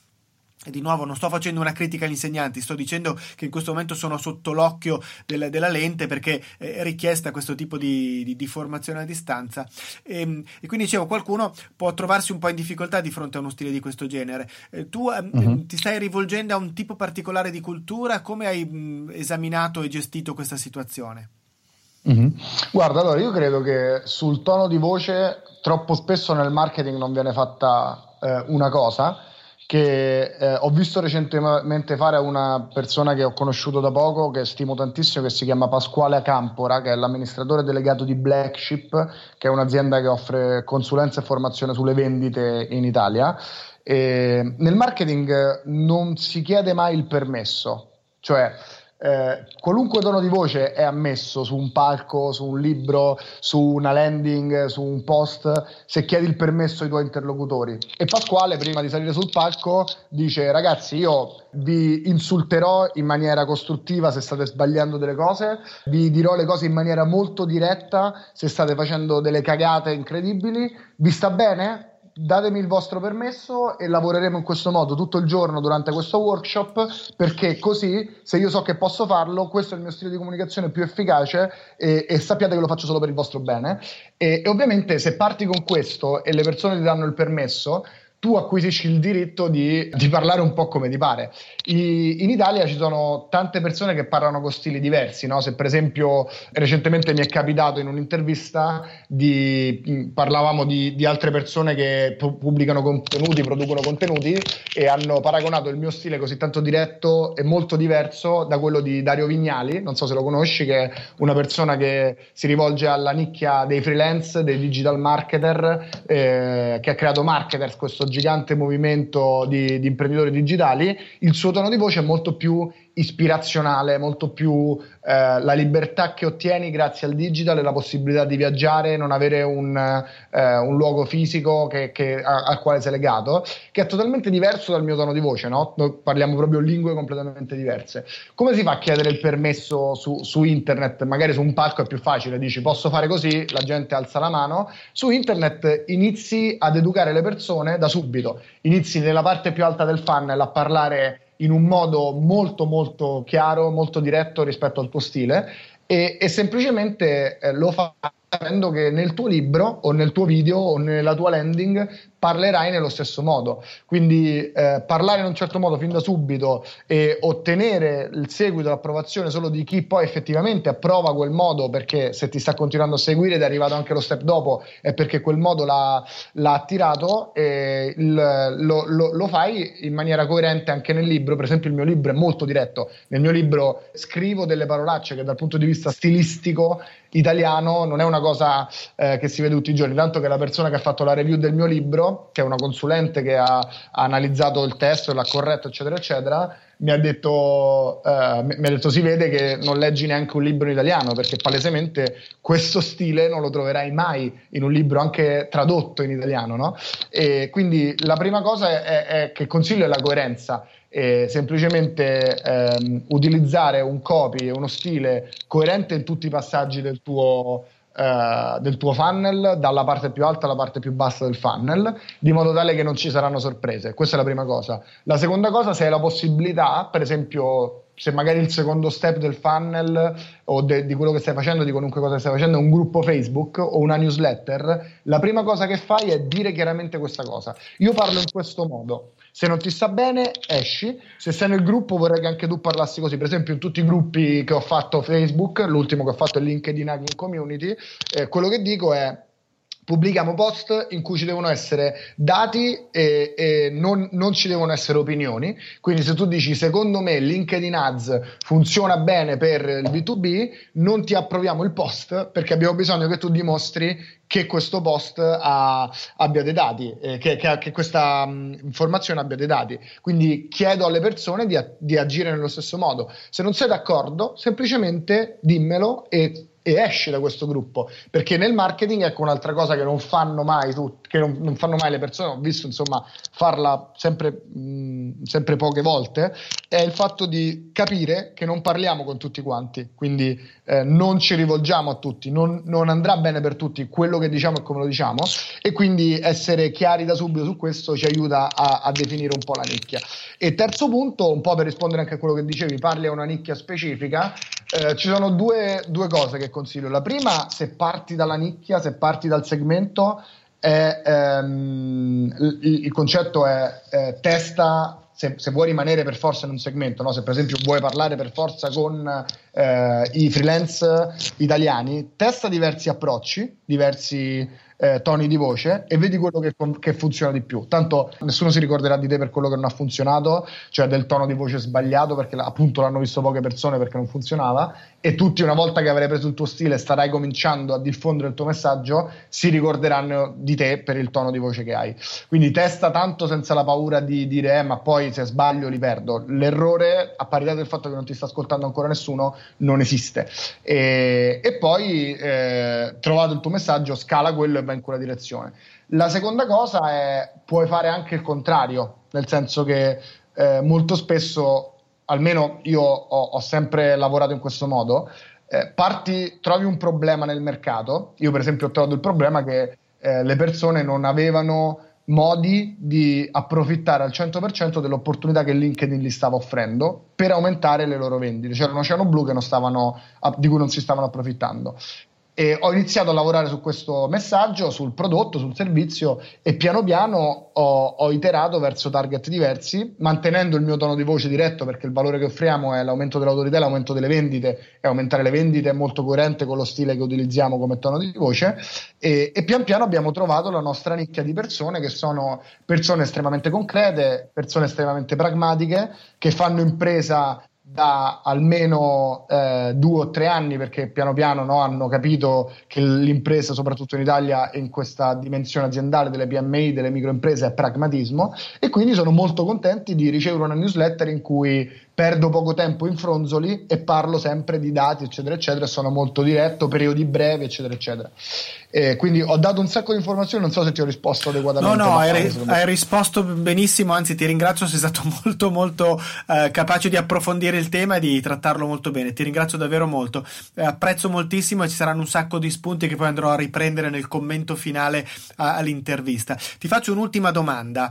e di nuovo non sto facendo una critica agli insegnanti, sto dicendo che in questo momento sono sotto l'occhio del, della lente perché è richiesta questo tipo di, di, di formazione a distanza e, ehm, e, quindi dicevo qualcuno può trovarsi un po' in difficoltà di fronte a uno stile di questo genere. Eh, tu uh-huh. ti stai rivolgendo a un tipo particolare di cultura, come hai mh, esaminato e gestito questa situazione? Mm-hmm. Guarda, allora io credo che sul tono di voce troppo spesso nel marketing non viene fatta eh, una cosa che eh, ho visto recentemente fare a una persona che ho conosciuto da poco, che stimo tantissimo, che si chiama Pasquale Campora, che è l'amministratore delegato di Black Sheep, che è un'azienda che offre consulenza e formazione sulle vendite in Italia. E nel marketing non si chiede mai il permesso, cioè eh, qualunque tono di voce è ammesso su un palco, su un libro, su una landing, su un post, se chiedi il permesso ai tuoi interlocutori. E Pasquale, prima di salire sul palco, dice: Ragazzi, io vi insulterò in maniera costruttiva se state sbagliando delle cose, vi dirò le cose in maniera molto diretta se state facendo delle cagate incredibili. Vi sta bene? Datemi il vostro permesso e lavoreremo in questo modo tutto il giorno durante questo workshop perché così se io so che posso farlo questo è il mio stile di comunicazione più efficace e, e sappiate che lo faccio solo per il vostro bene. E, e ovviamente se parti con questo e le persone ti danno il permesso tu acquisisci il diritto di, di, parlare un po' come ti pare. I, in Italia ci sono tante persone che parlano con stili diversi, no? se per esempio recentemente mi è capitato in un'intervista di parlavamo di, di altre persone che pubblicano contenuti, producono contenuti e hanno paragonato il mio stile così tanto diretto e molto diverso da quello di Dario Vignali, non so se lo conosci, che è una persona che si rivolge alla nicchia dei freelance, dei digital marketer, eh, che ha creato Marketers, questo gigante movimento di, di imprenditori digitali, il suo tono di voce è molto più ispirazionale, molto più eh, la libertà che ottieni grazie al digital e la possibilità di viaggiare, non avere un, eh, un luogo fisico che, che, a, al quale sei legato, che è totalmente diverso dal mio tono di voce, no? Noi parliamo proprio lingue completamente diverse. Come si fa a chiedere il permesso su, su internet? Magari su un palco è più facile, dici posso fare così, la gente alza la mano. Su internet inizi ad educare le persone da subito, inizi nella parte più alta del funnel a parlare in un modo molto molto chiaro, molto diretto rispetto al tuo stile e, e semplicemente eh, lo fa sapendo che nel tuo libro o nel tuo video o nella tua landing parlerai nello stesso modo. Quindi eh, parlare in un certo modo fin da subito e ottenere il seguito, l'approvazione solo di chi poi effettivamente approva quel modo, perché se ti sta continuando a seguire ed è arrivato anche lo step dopo, è perché quel modo l'ha, l'ha attirato e il, lo, lo, lo fai in maniera coerente anche nel libro. Per esempio, il mio libro è molto diretto. Nel mio libro scrivo delle parolacce che dal punto di vista stilistico italiano non è una cosa eh, che si vede tutti i giorni, tanto che la persona che ha fatto la review del mio libro, che è una consulente che ha, ha analizzato il testo e l'ha corretto, eccetera, eccetera, mi ha, detto, eh, mi ha detto si vede che non leggi neanche un libro in italiano, perché palesemente questo stile non lo troverai mai in un libro anche tradotto in italiano, no? E quindi la prima cosa è, è che consiglio è la coerenza semplicemente ehm, utilizzare un copy e uno stile coerente in tutti i passaggi del tuo, eh, del tuo funnel, dalla parte più alta alla parte più bassa del funnel, di modo tale che non ci saranno sorprese. Questa è la prima cosa. La seconda cosa, se hai la possibilità, per esempio se magari il secondo step del funnel o de, di quello che stai facendo, di qualunque cosa stai facendo, è un gruppo Facebook o una newsletter, la prima cosa che fai è dire chiaramente questa cosa. Io parlo in questo modo. Se non ti sta bene, esci. Se sei nel gruppo, vorrei che anche tu parlassi così. Per esempio, in tutti i gruppi che ho fatto Facebook, l'ultimo che ho fatto è LinkedIn Hacking Community, eh, quello che dico è pubblichiamo post in cui ci devono essere dati e, e non, non, ci devono essere opinioni. Quindi, se tu dici secondo me LinkedIn Ads funziona bene per il B2B, non ti approviamo il post perché abbiamo bisogno che tu dimostri che questo post ha, abbia dei dati, eh, che, che, che, questa mh, informazione abbia dei dati. Quindi chiedo alle persone di, di agire nello stesso modo. Se non sei d'accordo, semplicemente dimmelo e e esci da questo gruppo perché nel marketing ecco un'altra cosa che non fanno mai tutti che non, non fanno mai le persone ho visto insomma farla sempre, mh, sempre poche volte è il fatto di capire che non parliamo con tutti quanti. Quindi eh, non ci rivolgiamo a tutti non, non andrà bene per tutti quello che diciamo e come lo diciamo. E quindi essere chiari da subito su questo ci aiuta a, a definire un po' la nicchia. E terzo punto un po' per rispondere anche a quello che dicevi parli a una nicchia specifica. Eh, ci sono due, due, cose che consiglio. La prima, se parti dalla nicchia, se parti dal segmento, è, ehm, il, il, concetto è eh, testa. Se, se, vuoi rimanere per forza in un segmento, no? se per esempio vuoi parlare per forza con eh, i freelance italiani, testa diversi approcci, diversi eh, toni di voce e vedi quello che, che, funziona di più. Tanto nessuno si ricorderà di te per quello che non ha funzionato, cioè del tono di voce sbagliato, perché appunto l'hanno visto poche persone perché non funzionava, e tutti una volta che avrai preso il tuo stile e starai cominciando a diffondere il tuo messaggio, si ricorderanno di te per il tono di voce che hai. Quindi testa tanto senza la paura di dire, eh, ma poi se sbaglio li perdo. L'errore, a parità del fatto che non ti sta ascoltando ancora nessuno, non esiste. E, e poi, eh, trovato il tuo messaggio, scala quello e va in quella direzione. La seconda cosa è puoi fare anche il contrario, nel senso che eh, molto spesso, almeno io ho, ho sempre lavorato in questo modo, eh, parti, trovi un problema nel mercato. Io, per esempio, ho trovato il problema che eh, le persone non avevano modi di approfittare al 100% dell'opportunità che LinkedIn gli stava offrendo per aumentare le loro vendite. C'era un oceano blu stavano, di cui non si stavano approfittando. E ho iniziato a lavorare su questo messaggio, sul prodotto, sul servizio e piano piano ho, ho, iterato verso target diversi, mantenendo il mio tono di voce diretto perché il valore che offriamo è l'aumento dell'autorità, l'aumento delle vendite e aumentare le vendite è molto coerente con lo stile che utilizziamo come tono di voce. E, e pian piano abbiamo trovato la nostra nicchia di persone che sono persone estremamente concrete, persone estremamente pragmatiche che fanno impresa da almeno eh, due o tre anni perché piano piano no, hanno capito che l'impresa, soprattutto in Italia, in questa dimensione aziendale delle PMI, delle microimprese, è pragmatismo. E quindi sono molto contenti di ricevere una newsletter in cui perdo poco tempo in fronzoli e parlo sempre di dati, eccetera, eccetera, sono molto diretto, periodi brevi, eccetera, eccetera. E quindi ho dato un sacco di informazioni, non so se ti ho risposto adeguatamente. No, no, hai, hai, risposto benissimo, anzi ti ringrazio, sei stato (laughs) molto, molto eh, capace di approfondire il tema e di trattarlo molto bene, ti ringrazio davvero molto. Eh, apprezzo moltissimo e ci saranno un sacco di spunti che poi andrò a riprendere nel commento finale a, all'intervista. Ti faccio un'ultima domanda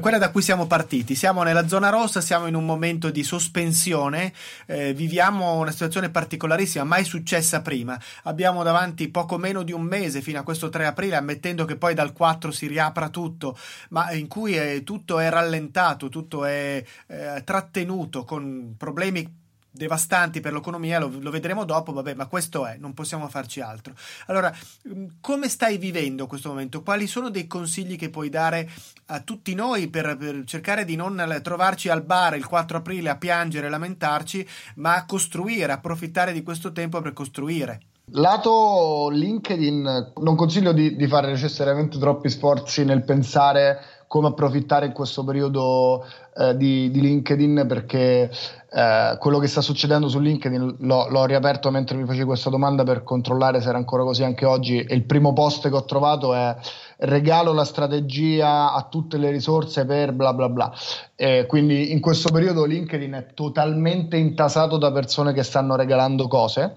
quella da cui siamo partiti. Siamo nella zona rossa, siamo in un momento di sospensione, eh, viviamo una situazione particolarissima, mai successa prima. Abbiamo davanti poco meno di un mese fino a questo 3 aprile, ammettendo che poi dal 4 si riapra tutto, ma in cui è, tutto è rallentato, tutto è eh, trattenuto con problemi devastanti per l'economia, lo, lo, vedremo dopo, vabbè, ma questo è, non possiamo farci altro. Allora, mm, come stai vivendo questo momento? Quali sono dei consigli che puoi dare a tutti noi per, per cercare di non trovarci al bar il 4 aprile a piangere lamentarci, ma a costruire, approfittare di questo tempo per costruire? Lato LinkedIn, non consiglio di, di fare necessariamente troppi sforzi nel pensare come approfittare in questo periodo eh, di, di, LinkedIn perché eh, quello che sta succedendo su LinkedIn l'ho, l'ho, riaperto mentre mi facevi questa domanda per controllare se era ancora così anche oggi. E il primo post che ho trovato è regalo la strategia a tutte le risorse per bla bla bla eh, quindi in questo periodo LinkedIn è totalmente intasato da persone che stanno regalando cose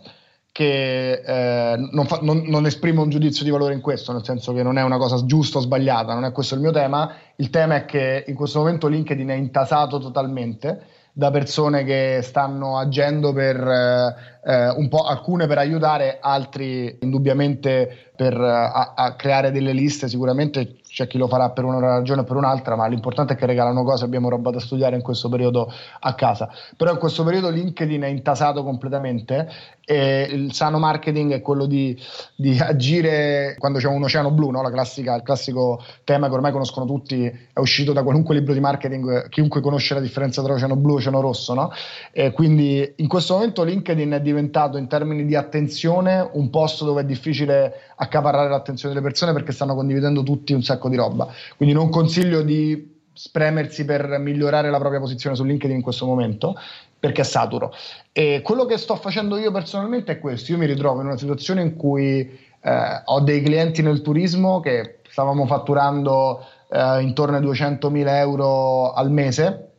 che eh, non, fa, non, non, esprimo un giudizio di valore in questo, nel senso che non è una cosa giusta o sbagliata, non è questo il mio tema. Il tema è che in questo momento LinkedIn è intasato totalmente da persone che stanno agendo per eh, eh un po' alcune per aiutare, altri indubbiamente per eh, a, a creare delle liste. Sicuramente c'è chi lo farà per una ragione o per un'altra, ma l'importante è che regalano cose, abbiamo roba da studiare in questo periodo a casa. Però in questo periodo LinkedIn è intasato completamente e il sano marketing è quello di, di agire quando c'è un oceano blu, no? classica, il classico tema che ormai conoscono tutti, è uscito da qualunque libro di marketing, chiunque conosce la differenza tra oceano blu e oceano rosso. No? E quindi in questo momento LinkedIn è diventato in termini di attenzione un posto dove è difficile accaparrare l'attenzione delle persone perché stanno condividendo tutti un sacco di roba. Quindi non consiglio di spremersi per migliorare la propria posizione su LinkedIn in questo momento perché è saturo. E quello che sto facendo io personalmente è questo: io mi ritrovo in una situazione in cui eh, ho dei clienti nel turismo che stavamo fatturando eh, intorno ai 200.000 euro al mese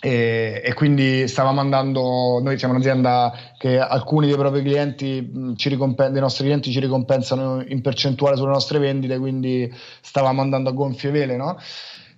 e, e, quindi stavamo andando, noi siamo un'azienda che alcuni dei propri clienti, dei nostri clienti ci ricompensano in percentuale sulle nostre vendite, quindi stavamo andando a gonfie vele, no?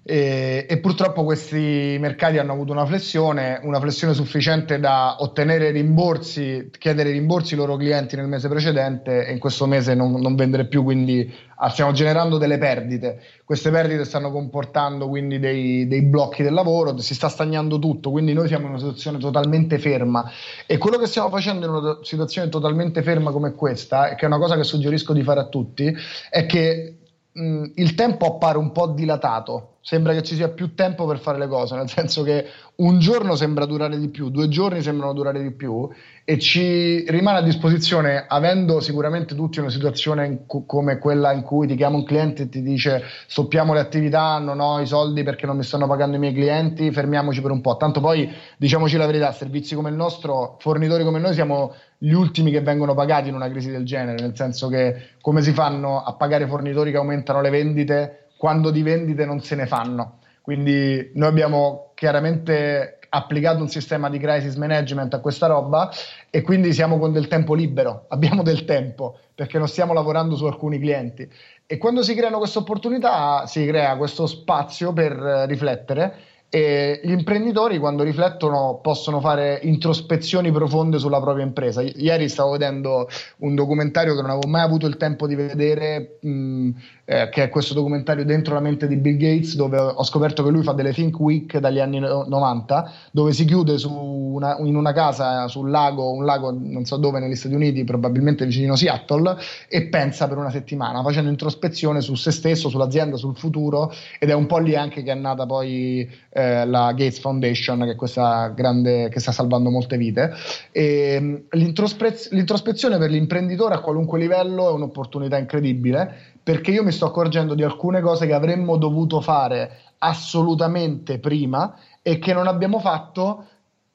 E, e, purtroppo questi mercati hanno avuto una flessione, una flessione sufficiente da ottenere rimborsi, chiedere rimborsi ai loro clienti nel mese precedente e in questo mese non, non vendere più, quindi ah, stiamo generando delle perdite. Queste perdite stanno comportando quindi dei, dei blocchi del lavoro, si sta stagnando tutto, quindi noi siamo in una situazione totalmente ferma e quello che stiamo facendo in una situazione totalmente ferma come questa, e che è una cosa che suggerisco di fare a tutti, è che mh, il tempo appare un po' dilatato sembra che ci sia più tempo per fare le cose, nel senso che un giorno sembra durare di più, due giorni sembrano durare di più e ci rimane a disposizione, avendo sicuramente tutti una situazione cu- come quella in cui ti chiama un cliente e ti dice stoppiamo le attività, non ho i soldi perché non mi stanno pagando i miei clienti, fermiamoci per un po'. Tanto poi diciamoci la verità, servizi come il nostro, fornitori come noi siamo gli ultimi che vengono pagati in una crisi del genere, nel senso che come si fanno a pagare fornitori che aumentano le vendite quando di vendite non se ne fanno. Quindi noi abbiamo chiaramente applicato un sistema di crisis management a questa roba e quindi siamo con del tempo libero, (laughs) abbiamo del tempo perché non stiamo lavorando su alcuni clienti e quando si creano queste opportunità si crea questo spazio per riflettere e gli imprenditori quando riflettono possono fare introspezioni profonde sulla propria impresa. I- ieri stavo vedendo un documentario che non avevo mai avuto il tempo di vedere, mh, eh, che è questo documentario Dentro la mente di Bill Gates, dove ho scoperto che lui fa delle Think Week dagli anni 90, dove si chiude una, in una casa sul lago, un lago non so dove negli Stati Uniti, probabilmente vicino Seattle, e pensa per una settimana, facendo introspezione su se stesso, sull'azienda, sul futuro, ed è un po' lì anche che è nata poi eh, la Gates Foundation, che è questa grande che sta salvando molte vite. E, mm, l'introspezione per l'imprenditore a qualunque livello è un'opportunità incredibile perché io mi sto accorgendo di alcune cose che avremmo dovuto fare assolutamente prima e che non abbiamo fatto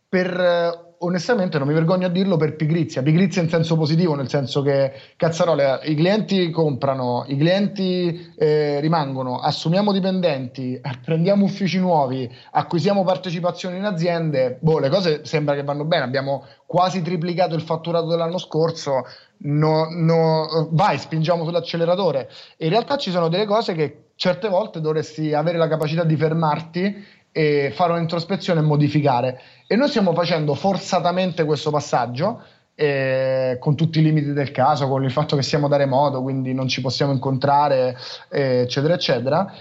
per onestamente non mi vergogno a dirlo per pigrizia, pigrizia in senso positivo, nel senso che cazzarole, i clienti comprano, i clienti eh, rimangono, assumiamo dipendenti, (laughs) prendiamo uffici nuovi, acquisiamo partecipazioni in aziende, boh, le cose sembra che vanno bene, abbiamo quasi triplicato il fatturato dell'anno scorso, no, no, vai, spingiamo sull'acceleratore. in realtà ci sono delle cose che certe volte dovresti avere la capacità di fermarti e fare un'introspezione e modificare. E noi stiamo facendo forzatamente questo passaggio. Eh, con tutti i limiti del caso, con il fatto che siamo da remoto, quindi non ci possiamo incontrare, eh, eccetera, eccetera.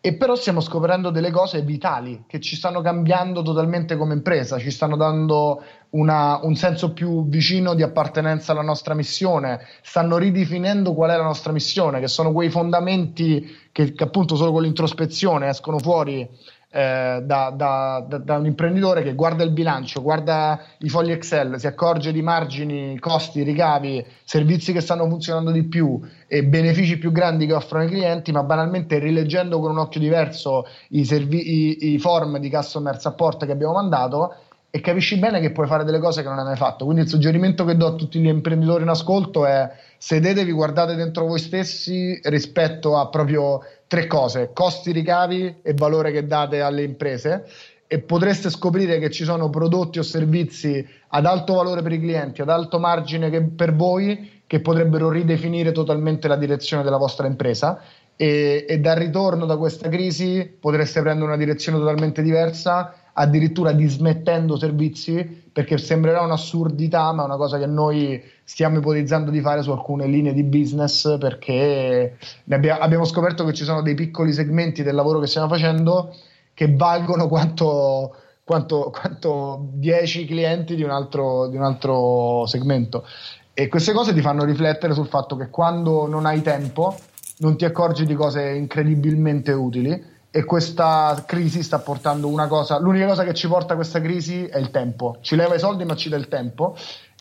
E però stiamo scoprendo delle cose vitali che ci stanno cambiando totalmente come impresa, ci stanno dando una, un senso più vicino di appartenenza alla nostra missione, stanno ridefinendo qual è la nostra missione, che sono quei fondamenti che, che appunto solo con l'introspezione escono fuori eh, da, da, da, da, un imprenditore che guarda il bilancio, guarda i fogli Excel, si accorge di margini, costi, ricavi, servizi che stanno funzionando di più e benefici più grandi che offrono i clienti, ma banalmente rileggendo con un occhio diverso i, servi- i, i form di customer support che abbiamo mandato e capisci bene che puoi fare delle cose che non hai mai fatto. Quindi il suggerimento che do a tutti gli imprenditori in ascolto è sedetevi, guardate dentro voi stessi rispetto a proprio tre cose, costi, ricavi e valore che date alle imprese. E potreste scoprire che ci sono prodotti o servizi ad alto valore per i clienti, ad alto margine per voi che potrebbero ridefinire totalmente la direzione della vostra impresa. E, e dal ritorno da questa crisi potreste prendere una direzione totalmente diversa addirittura dismettendo servizi perché sembrerà un'assurdità ma è una cosa che noi stiamo ipotizzando di fare su alcune linee di business perché abbia, abbiamo scoperto che ci sono dei piccoli segmenti del lavoro che stiamo facendo che valgono quanto, quanto, quanto 10 clienti di un, altro, di un altro segmento. E queste cose ti fanno riflettere sul fatto che quando non hai tempo non ti accorgi di cose incredibilmente utili e questa crisi sta portando una cosa, l'unica cosa che ci porta a questa crisi è il tempo, ci leva i soldi ma ci dà il tempo.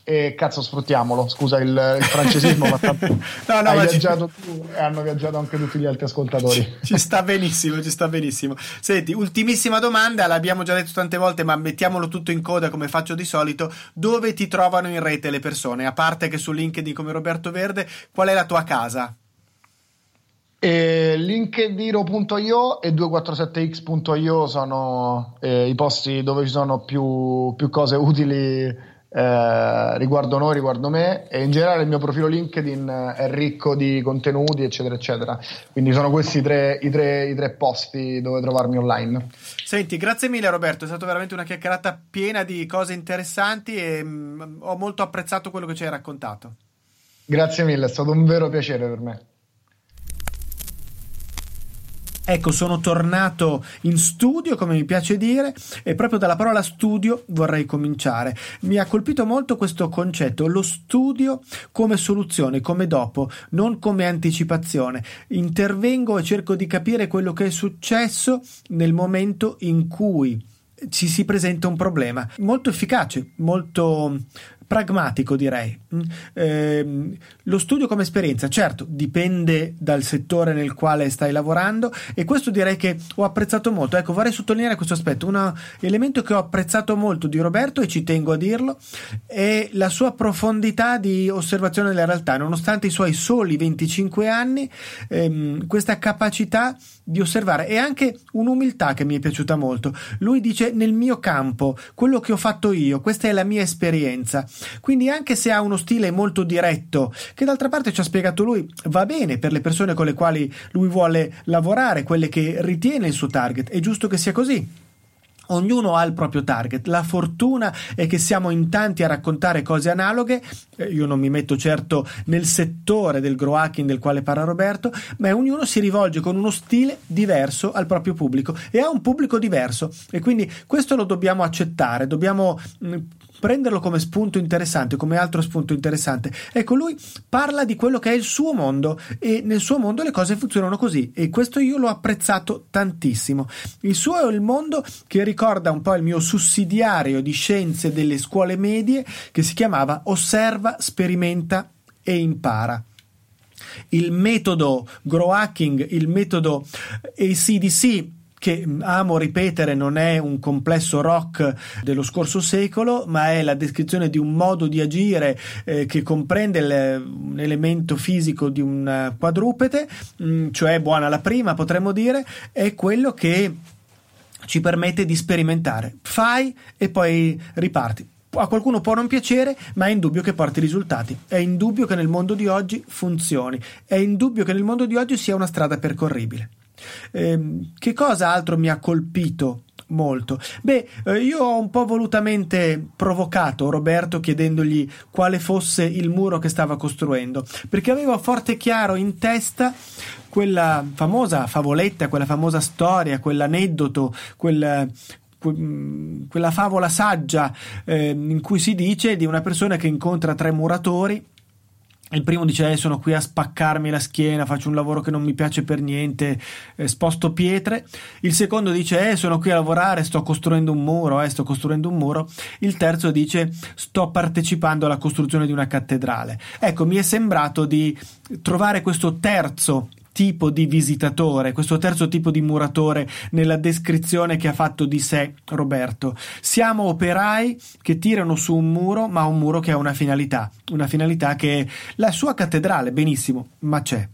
E cazzo sfruttiamolo, scusa il, il francesismo ma tanto (laughs) no, no, hai ma viaggiato ci... tu e hanno viaggiato anche tutti gli altri ascoltatori. Ci, ci, sta benissimo, ci sta benissimo. Senti, ultimissima domanda, l'abbiamo già detto tante volte ma mettiamolo tutto in coda come faccio di solito, dove ti trovano in rete le persone, a parte che su LinkedIn come Roberto Verde, qual è la tua casa? E linkediro.io e 247x.io sono eh, i posti dove ci sono più, più cose utili eh, riguardo noi, riguardo me e in generale il mio profilo LinkedIn è ricco di contenuti, eccetera, eccetera. Quindi sono questi i tre, i tre, i tre posti dove trovarmi online. Senti, grazie mille Roberto, è stata veramente una chiacchierata piena di cose interessanti e mh, mm, ho molto apprezzato quello che ci hai raccontato. Grazie mille, è stato un vero piacere per me. Ecco, sono tornato in studio, come mi piace dire, e proprio dalla parola studio vorrei cominciare. Mi ha colpito molto questo concetto, lo studio come soluzione, come dopo, non come anticipazione. Intervengo e cerco di capire quello che è successo nel momento in cui ci si presenta un problema. Molto efficace, molto pragmatico direi. Eh, lo studio come esperienza, certo, dipende dal settore nel quale stai lavorando e questo direi che ho apprezzato molto. Ecco, vorrei sottolineare questo aspetto. Un elemento che ho apprezzato molto di Roberto, e ci tengo a dirlo, è la sua profondità di osservazione della realtà. Nonostante i suoi soli 25 anni, ehm, questa capacità di osservare e anche un'umiltà che mi è piaciuta molto. Lui dice nel mio campo, quello che ho fatto io, questa è la mia esperienza. Quindi anche se ha uno stile molto diretto, che d'altra parte ci ha spiegato lui, va bene per le persone con le quali lui vuole lavorare, quelle che ritiene il suo target, è giusto che sia così. Ognuno ha il proprio target. La fortuna è che siamo in tanti a raccontare cose analoghe. Eh, io non mi metto certo nel settore del grow hacking del quale parla Roberto, ma ognuno si rivolge con uno stile diverso al proprio pubblico e ha un pubblico diverso. E quindi questo lo dobbiamo accettare, dobbiamo mm, prenderlo come spunto interessante, come altro spunto interessante. Ecco, lui parla di quello che è il suo mondo e nel suo mondo le cose funzionano così e questo io l'ho apprezzato tantissimo. Il suo è il mondo che ricorda un po' il mio sussidiario di scienze delle scuole medie che si chiamava Osserva, sperimenta e impara il metodo grow hacking, il metodo ACDC che amo ripetere non è un complesso rock dello scorso secolo, ma è la descrizione di un modo di agire eh, che comprende il, un elemento fisico di un quadrupede, mh, mm, cioè buona la prima potremmo dire, è quello che ci permette di sperimentare. Fai e poi riparti a qualcuno può non piacere, ma è indubbio che porti risultati. È indubbio che nel mondo di oggi funzioni. È indubbio che nel mondo di oggi sia una strada percorribile. Eh, che cosa altro mi ha colpito molto. Beh, eh, io ho un po' volutamente provocato Roberto chiedendogli quale fosse il muro che stava costruendo, perché avevo forte chiaro in testa quella famosa favoletta, quella famosa storia, quell'aneddoto, quel, quella favola saggia eh, in cui si dice di una persona che incontra tre muratori il primo dice: eh, Sono qui a spaccarmi la schiena, faccio un lavoro che non mi piace per niente, eh, sposto pietre. Il secondo dice: eh, Sono qui a lavorare, sto costruendo un muro, eh, sto costruendo un muro. Il terzo dice: Sto partecipando alla costruzione di una cattedrale. Ecco, mi è sembrato di trovare questo terzo tipo di visitatore, questo terzo tipo di muratore nella descrizione che ha fatto di sé Roberto. Siamo operai che tirano su un muro, ma un muro che ha una finalità, una finalità che è la sua cattedrale, benissimo, ma c'è.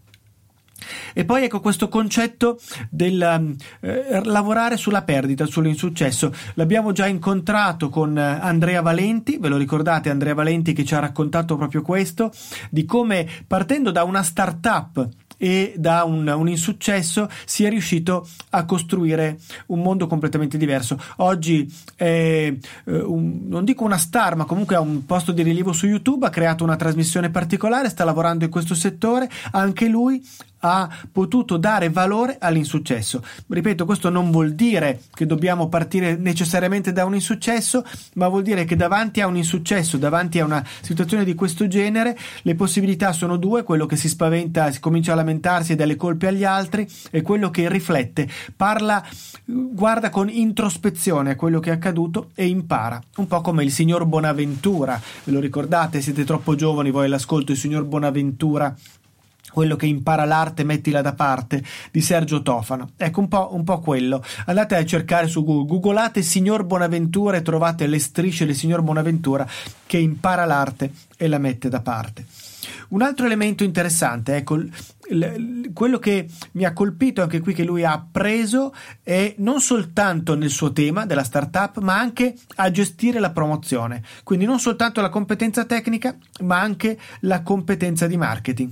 E poi ecco questo concetto del eh, lavorare sulla perdita, sull'insuccesso. L'abbiamo già incontrato con Andrea Valenti, ve lo ricordate Andrea Valenti che ci ha raccontato proprio questo, di come partendo da una start-up e da un, un insuccesso si è riuscito a costruire un mondo completamente diverso. Oggi è eh, un, non dico una star, ma comunque ha un posto di rilievo su YouTube, ha creato una trasmissione particolare, sta lavorando in questo settore, anche lui ha potuto dare valore all'insuccesso. Ripeto, questo non vuol dire che dobbiamo partire necessariamente da un insuccesso, ma vuol dire che davanti a un insuccesso, davanti a una situazione di questo genere, le possibilità sono due, quello che si spaventa, si comincia a lamentarsi e dà le colpe agli altri e quello che riflette, parla, guarda con introspezione a quello che è accaduto e impara, un po' come il signor Bonaventura, ve lo ricordate, siete troppo giovani voi all'ascolto, il signor Bonaventura quello che impara l'arte mettila da parte di Sergio Tofano. Ecco un po', un po', quello. Andate a cercare su Google. Googolate signor Bonaventura e trovate le strisce del signor Bonaventura che impara l'arte e la mette da parte. Un altro elemento interessante, ecco, quello che mi ha colpito anche qui che lui ha appreso è non soltanto nel suo tema della startup, ma anche a gestire la promozione. Quindi non soltanto la competenza tecnica, ma anche la competenza di marketing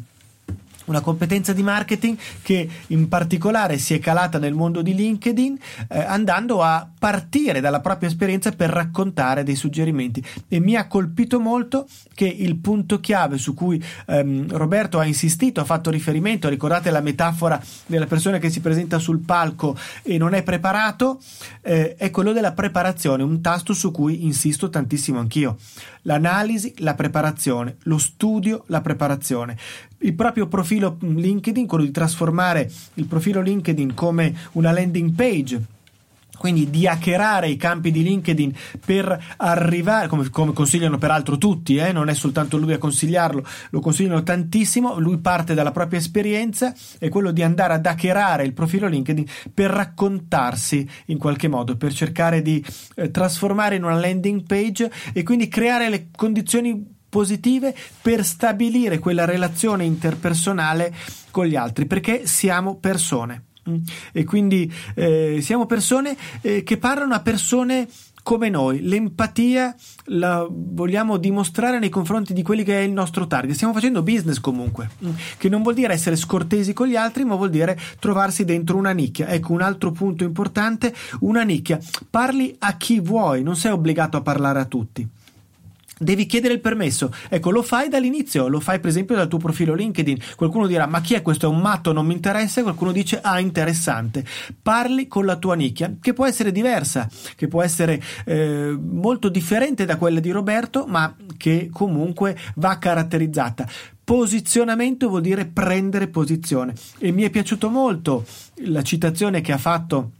una competenza di marketing che in particolare si è calata nel mondo di LinkedIn eh, andando a partire dalla propria esperienza per raccontare dei suggerimenti e mi ha colpito molto che il punto chiave su cui ehm, Roberto ha insistito, ha fatto riferimento, ricordate la metafora della persona che si presenta sul palco e non è preparato, eh, è quello della preparazione, un tasto su cui insisto tantissimo anch'io. L'analisi, la preparazione, lo studio, la preparazione il proprio profilo LinkedIn, quello di trasformare il profilo LinkedIn come una landing page quindi di hackerare i campi di LinkedIn per arrivare, come, come consigliano peraltro tutti, eh, non è soltanto lui a consigliarlo, lo consigliano tantissimo, lui parte dalla propria esperienza, è quello di andare ad hackerare il profilo LinkedIn per raccontarsi in qualche modo, per cercare di eh, trasformare in una landing page e quindi creare le condizioni positive per stabilire quella relazione interpersonale con gli altri, perché siamo persone. Mm. E quindi eh, siamo persone eh, che parlano a persone come noi. L'empatia la vogliamo dimostrare nei confronti di quelli che è il nostro target. Stiamo facendo business comunque, mm. che non vuol dire essere scortesi con gli altri, ma vuol dire trovarsi dentro una nicchia. Ecco un altro punto importante, una nicchia. Parli a chi vuoi, non sei obbligato a parlare a tutti. Devi chiedere il permesso. Ecco, lo fai dall'inizio, lo fai per esempio dal tuo profilo LinkedIn. Qualcuno dirà: Ma chi è questo? È un matto, non mi interessa. Qualcuno dice: Ah, interessante. Parli con la tua nicchia, che può essere diversa, che può essere eh, molto differente da quella di Roberto, ma che comunque va caratterizzata. Posizionamento vuol dire prendere posizione. E mi è piaciuto molto la citazione che ha fatto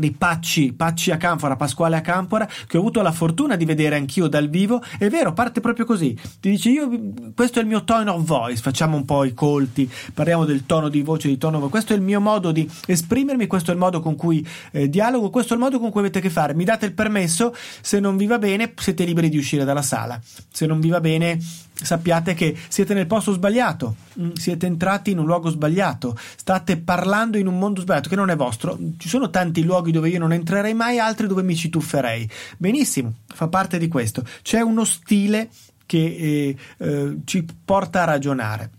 dei Pacci, Pacci a Canfora, Pasquale a Canfora, che ho avuto la fortuna di vedere anch'io dal vivo. È vero, parte proprio così. Ti dice: Io, questo è il mio tone of voice. Facciamo un po' i colti, parliamo del tono di voce, di tono. Questo è il mio modo di esprimermi, questo è il modo con cui eh, dialogo, questo è il modo con cui avete a che fare. Mi date il permesso, se non vi va bene, siete liberi di uscire dalla sala. Se non vi va bene, sappiate che siete nel posto sbagliato, mm, siete entrati in un luogo sbagliato, state parlando in un mondo sbagliato che non è vostro. Ci sono tanti luoghi dove io non entrerei mai, altri dove mi ci tufferei. Benissimo, fa parte di questo. C'è uno stile che eh, eh, ci porta a ragionare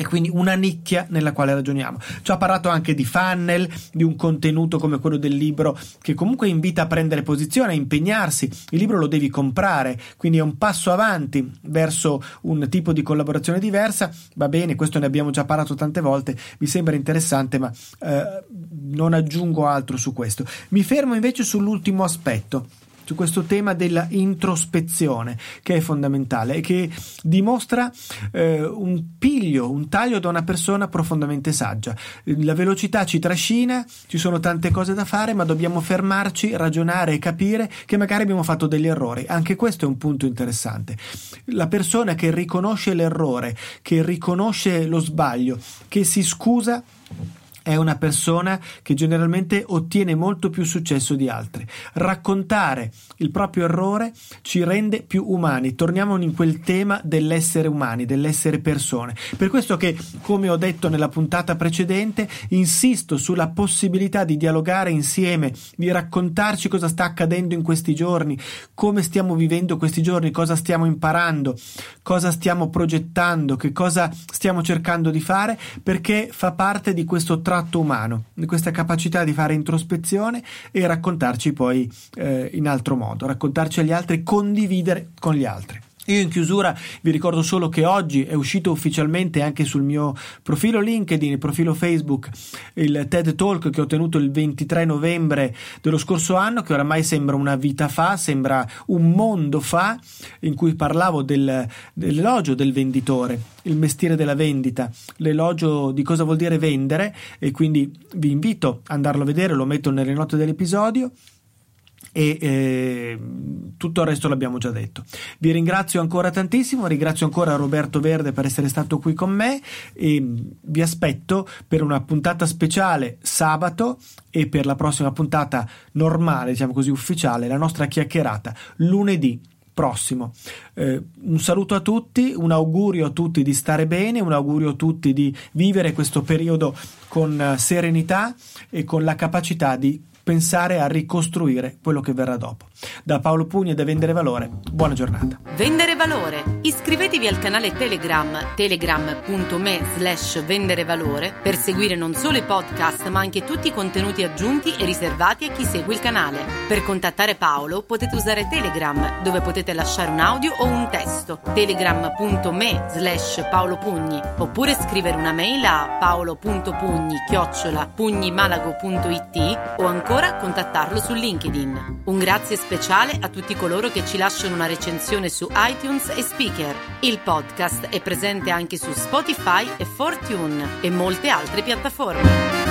e quindi una nicchia nella quale ragioniamo. Ci ha parlato anche di funnel, di un contenuto come quello del libro che comunque invita a prendere posizione, a impegnarsi. Il libro lo devi comprare, quindi è un passo avanti verso un tipo di collaborazione diversa. Va bene, questo ne abbiamo già parlato tante volte, mi sembra interessante, ma eh, non aggiungo altro su questo. Mi fermo invece sull'ultimo aspetto su questo tema della introspezione che è fondamentale e che dimostra eh, un piglio, un taglio da una persona profondamente saggia. La velocità ci trascina, ci sono tante cose da fare, ma dobbiamo fermarci, ragionare e capire che magari abbiamo fatto degli errori. Anche questo è un punto interessante. La persona che riconosce l'errore, che riconosce lo sbaglio, che si scusa è una persona che generalmente ottiene molto più successo di altri. Raccontare il proprio errore ci rende più umani. Torniamo in quel tema dell'essere umani, dell'essere persone. Per questo che, come ho detto nella puntata precedente, insisto sulla possibilità di dialogare insieme, di raccontarci cosa sta accadendo in questi giorni, come stiamo vivendo questi giorni, cosa stiamo imparando, cosa stiamo progettando, che cosa stiamo cercando di fare, perché fa parte di questo tratto umano, questa capacità di fare introspezione e raccontarci poi eh, in altro modo, raccontarci agli altri, condividere con gli altri. Io in chiusura vi ricordo solo che oggi è uscito ufficialmente anche sul mio profilo LinkedIn, il profilo Facebook, il TED Talk che ho tenuto il 23 novembre dello scorso anno, che oramai sembra una vita fa, sembra un mondo fa, in cui parlavo del, dell'elogio del venditore, il mestiere della vendita, l'elogio di cosa vuol dire vendere e quindi vi invito ad andarlo a vedere, lo metto nelle note dell'episodio e eh, tutto il resto l'abbiamo già detto. Vi ringrazio ancora tantissimo, ringrazio ancora Roberto Verde per essere stato qui con me e vi aspetto per una puntata speciale sabato e per la prossima puntata normale, diciamo così ufficiale, la nostra chiacchierata lunedì prossimo. Eh, un saluto a tutti, un augurio a tutti di stare bene, un augurio a tutti di vivere questo periodo con eh, serenità e con la capacità di pensare a ricostruire quello che verrà dopo. Da Paolo Pugni e da Vendere Valore, buona giornata. Vendere Valore. Iscrivetevi al canale Telegram telegram.me slash vendere valore per seguire non solo i podcast ma anche tutti i contenuti aggiunti e riservati a chi segue il canale. Per contattare Paolo potete usare Telegram dove potete lasciare un audio o un testo telegram.me slash Paolo Pugni oppure scrivere una mail a paolo.pugni chiocciola pugnimalago.it o ancora contattarlo su LinkedIn. Un grazie speciale a tutti coloro che ci lasciano una recensione su iTunes e Speaker. Il podcast è presente anche su Spotify e Fortune e molte altre piattaforme.